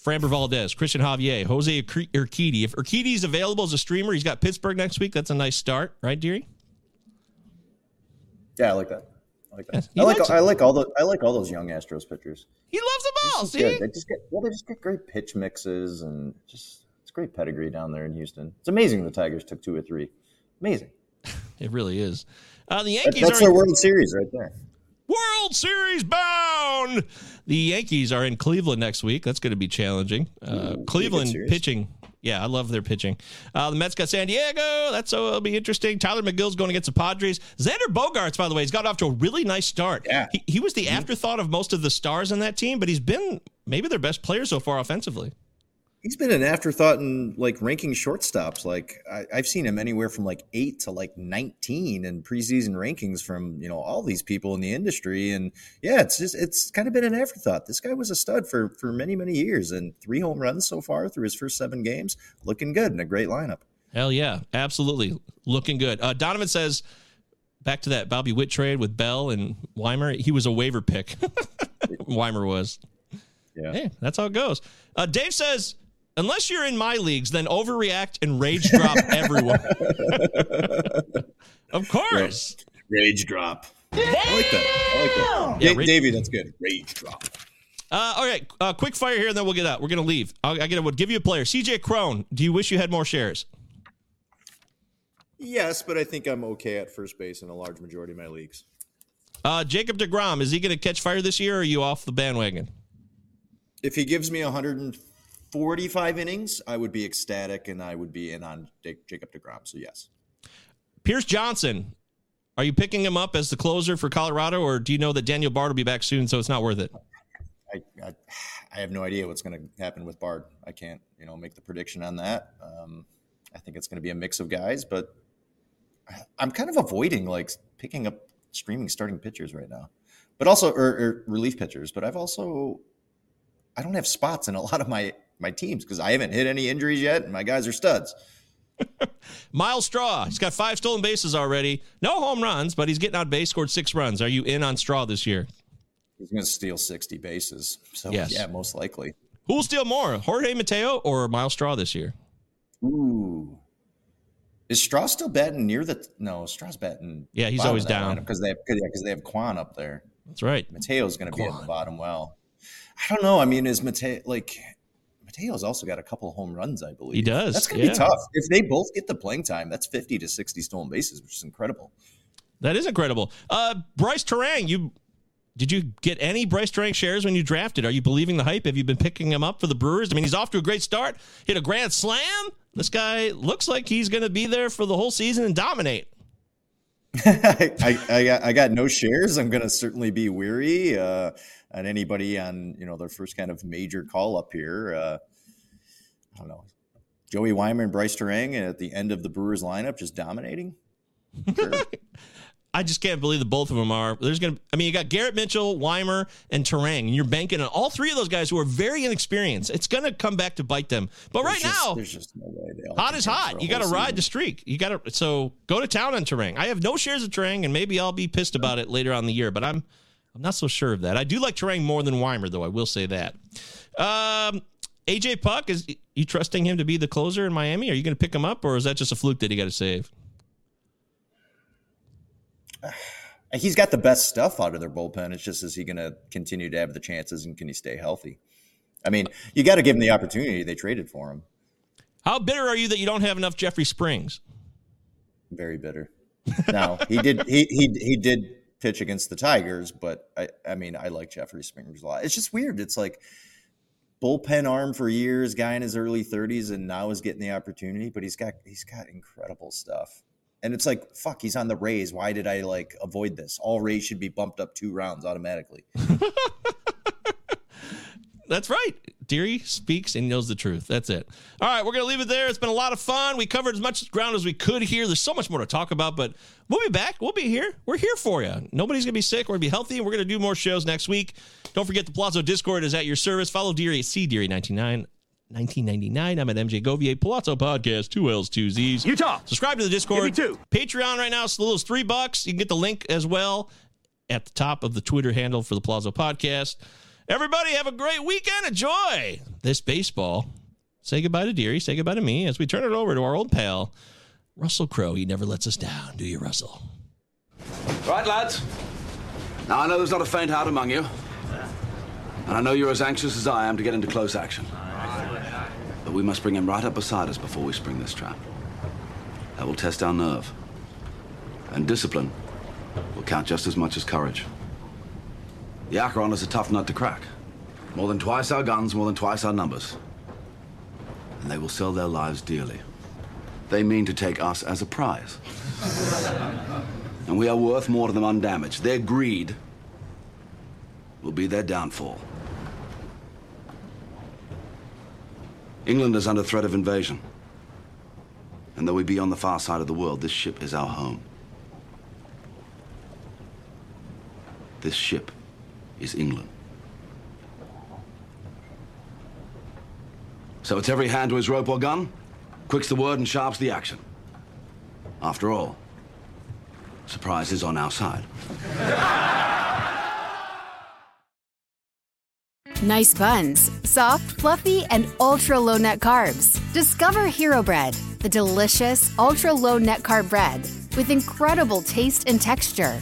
Framber Valdez, Cristian Javier, Jose Urquidy. If Urquidy's available as a streamer, he's got Pittsburgh next week. That's a nice start, right, Deary? Yeah, I like that. I like that. He I like I like all the I like all those young Astros pitchers. He loves the ball. See, good. They just get well, they just get great pitch mixes and just it's great pedigree down there in Houston. It's amazing the Tigers took two or three. Amazing. it really is. Uh, the That- Yankees that's are their in World Series right there. World Series bound. The Yankees are in Cleveland next week. That's going to be challenging. Uh, Cleveland pitching. Yeah, I love their pitching. Uh, the Mets got San Diego. That's so it'll be interesting. Tylor Megill's going against the Padres. Xander Bogaerts, by the way, he's got off to a really nice start. Yeah. He, he was the afterthought of most of the stars in that team, but he's been maybe their best player so far offensively. He's been an afterthought in like ranking shortstops. Like I, I've seen him anywhere from like eight to like nineteen in preseason rankings from you know all these people in the industry. And yeah, it's just it's kind of been an afterthought. This guy was a stud for for many many years, and three home runs so far through his first seven games, looking good in a great lineup. Hell yeah, absolutely, looking good. Uh, Donovan says, back to that Bobby Witt trade with Bell and Wiemer. He was a waiver pick. Wiemer was. Yeah, hey, that's how it goes. Uh, Dave says, unless you're in my leagues, then overreact and rage drop everyone. of course. Rage drop. I like that. I like that. Yeah, Da- rage- Davey, that's good. Rage drop. Uh, all right, uh, quick fire here, and then we'll get out. We're gonna leave. I'll, I get. Would give you a player. CJ Cron. Do you wish you had more shares? Yes, but I think I'm okay at first base in a large majority of my leagues. Uh, Jacob Degrom. Is he going to catch fire this year, or are you off the bandwagon? If he gives me 145 innings, I would be ecstatic, and I would be in on Ja- Jacob Degrom. So yes, Pierce Johnson. Are you picking him up as the closer for Colorado, or do you know that Daniel Bard will be back soon, so it's not worth it? I, I I have no idea what's going to happen with Bard. I can't you know make the prediction on that. Um, I think it's going to be a mix of guys, but I'm kind of avoiding like picking up streaming starting pitchers right now, but also or, or relief pitchers. But I've also I don't have spots in a lot of my my teams because I haven't hit any injuries yet, and my guys are studs. Myles Straw. He's got five stolen bases already. No home runs, but he's getting on base. Scored six runs. Are you in on Straw this year? He's going to steal 60 bases. So Yes. yeah, most likely. Who will steal more, Jorge Mateo or Myles Straw this year? Ooh. Is Straw still batting near the? No, Straw's batting. Yeah, he's always down. because they have because they have Kwan up there. That's right. Mateo's going to be at the bottom. Well, I don't know. I mean, is Mateo like Mateo's also got a couple of home runs? I believe He does, That's going to yeah. be tough if they both get the playing time. That's fifty to sixty stolen bases, which is incredible. That is incredible. Uh, Brice Turang, you did you get any Brice Turang shares when you drafted? Are you believing the hype? Have you been picking him up for the Brewers? I mean, he's off to a great start. Hit a grand slam. This guy looks like he's going to be there for the whole season and dominate. I, I, got, I got no shares. I'm going to certainly be weary uh, on anybody on you know their first kind of major call up here. Uh, I don't know. Joey Wiemer and Brice Turang at the end of the Brewers lineup just dominating. I just can't believe that both of them are. There's to, I mean, you got Garrett Mitchell, Wiemer, and Turang, and you're banking on all three of those guys who are very inexperienced. It's going to come back to bite them. But right just- now, there's just no way. They hot is hot. You got to ride the streak. You got to so go to town on Turang. I have no shares of Turang, and maybe I'll be pissed about it later on in the year. But I'm I'm not so sure of that. I do like Turang more than Wiemer, though. I will say that. Um, AJ Puk is you trusting him to be the closer in Miami? Are you going to pick him up, or is that just a fluke that he got to save? He's got the best stuff out of their bullpen. It's just is he going to continue to have the chances and can he stay healthy? I mean, you got to give him the opportunity. They traded for him. How bitter are you that you don't have enough Jeffrey Springs? Very bitter. No, he did he he he did pitch against the Tigers, but I I mean I like Jeffrey Springers a lot. It's just weird. It's like bullpen arm for years, guy in his early 30s, and now is getting the opportunity. But he's got he's got incredible stuff. And it's like, fuck, he's on the Rays. Why did I like avoid this? All Rays should be bumped up two rounds automatically. That's right. Deary speaks and knows the truth. That's it. All right, we're going to leave it there. It's been a lot of fun. We covered as much ground as we could here. There's so much more to talk about, but we'll be back. We'll be here. We're here for you. Nobody's going to be sick. We're going to be healthy, and we're going to do more shows next week. Don't forget the Pallazzo Discord is at your service. Follow Deary at CDeary99. 1999. I'm at MJ Govier Pallazzo Podcast, two L's, two Z's. Utah. Subscribe to the Discord. Give me two. Patreon right now, it's as little as three bucks. You can get the link as well at the top of the Twitter handle for the Pallazzo Podcast. Everybody have a great weekend. Enjoy this baseball. Say goodbye to Deary. Say goodbye to me as we turn it over to our old pal, Russell Crowe. He never lets us down, do you, Russell? Right, lads. Now, I know there's not a faint heart among you. And I know you're as anxious as I am to get into close action. But we must bring him right up beside us before we spring this trap. That will test our nerve. And discipline will count just as much as courage. The Acheron is a tough nut to crack. More than twice our guns, more than twice our numbers. And they will sell their lives dearly. They mean to take us as a prize. and we are worth more to them undamaged. Their greed will be their downfall. England is under threat of invasion. And though we be on the far side of the world, this ship is our home. This ship is England. So it's every hand to his rope or gun, quick's the word and sharp's the action. After all, surprise is on our side. Nice buns, soft, fluffy, and ultra low net carbs. Discover Hero Bread, the delicious ultra low net carb bread with incredible taste and texture.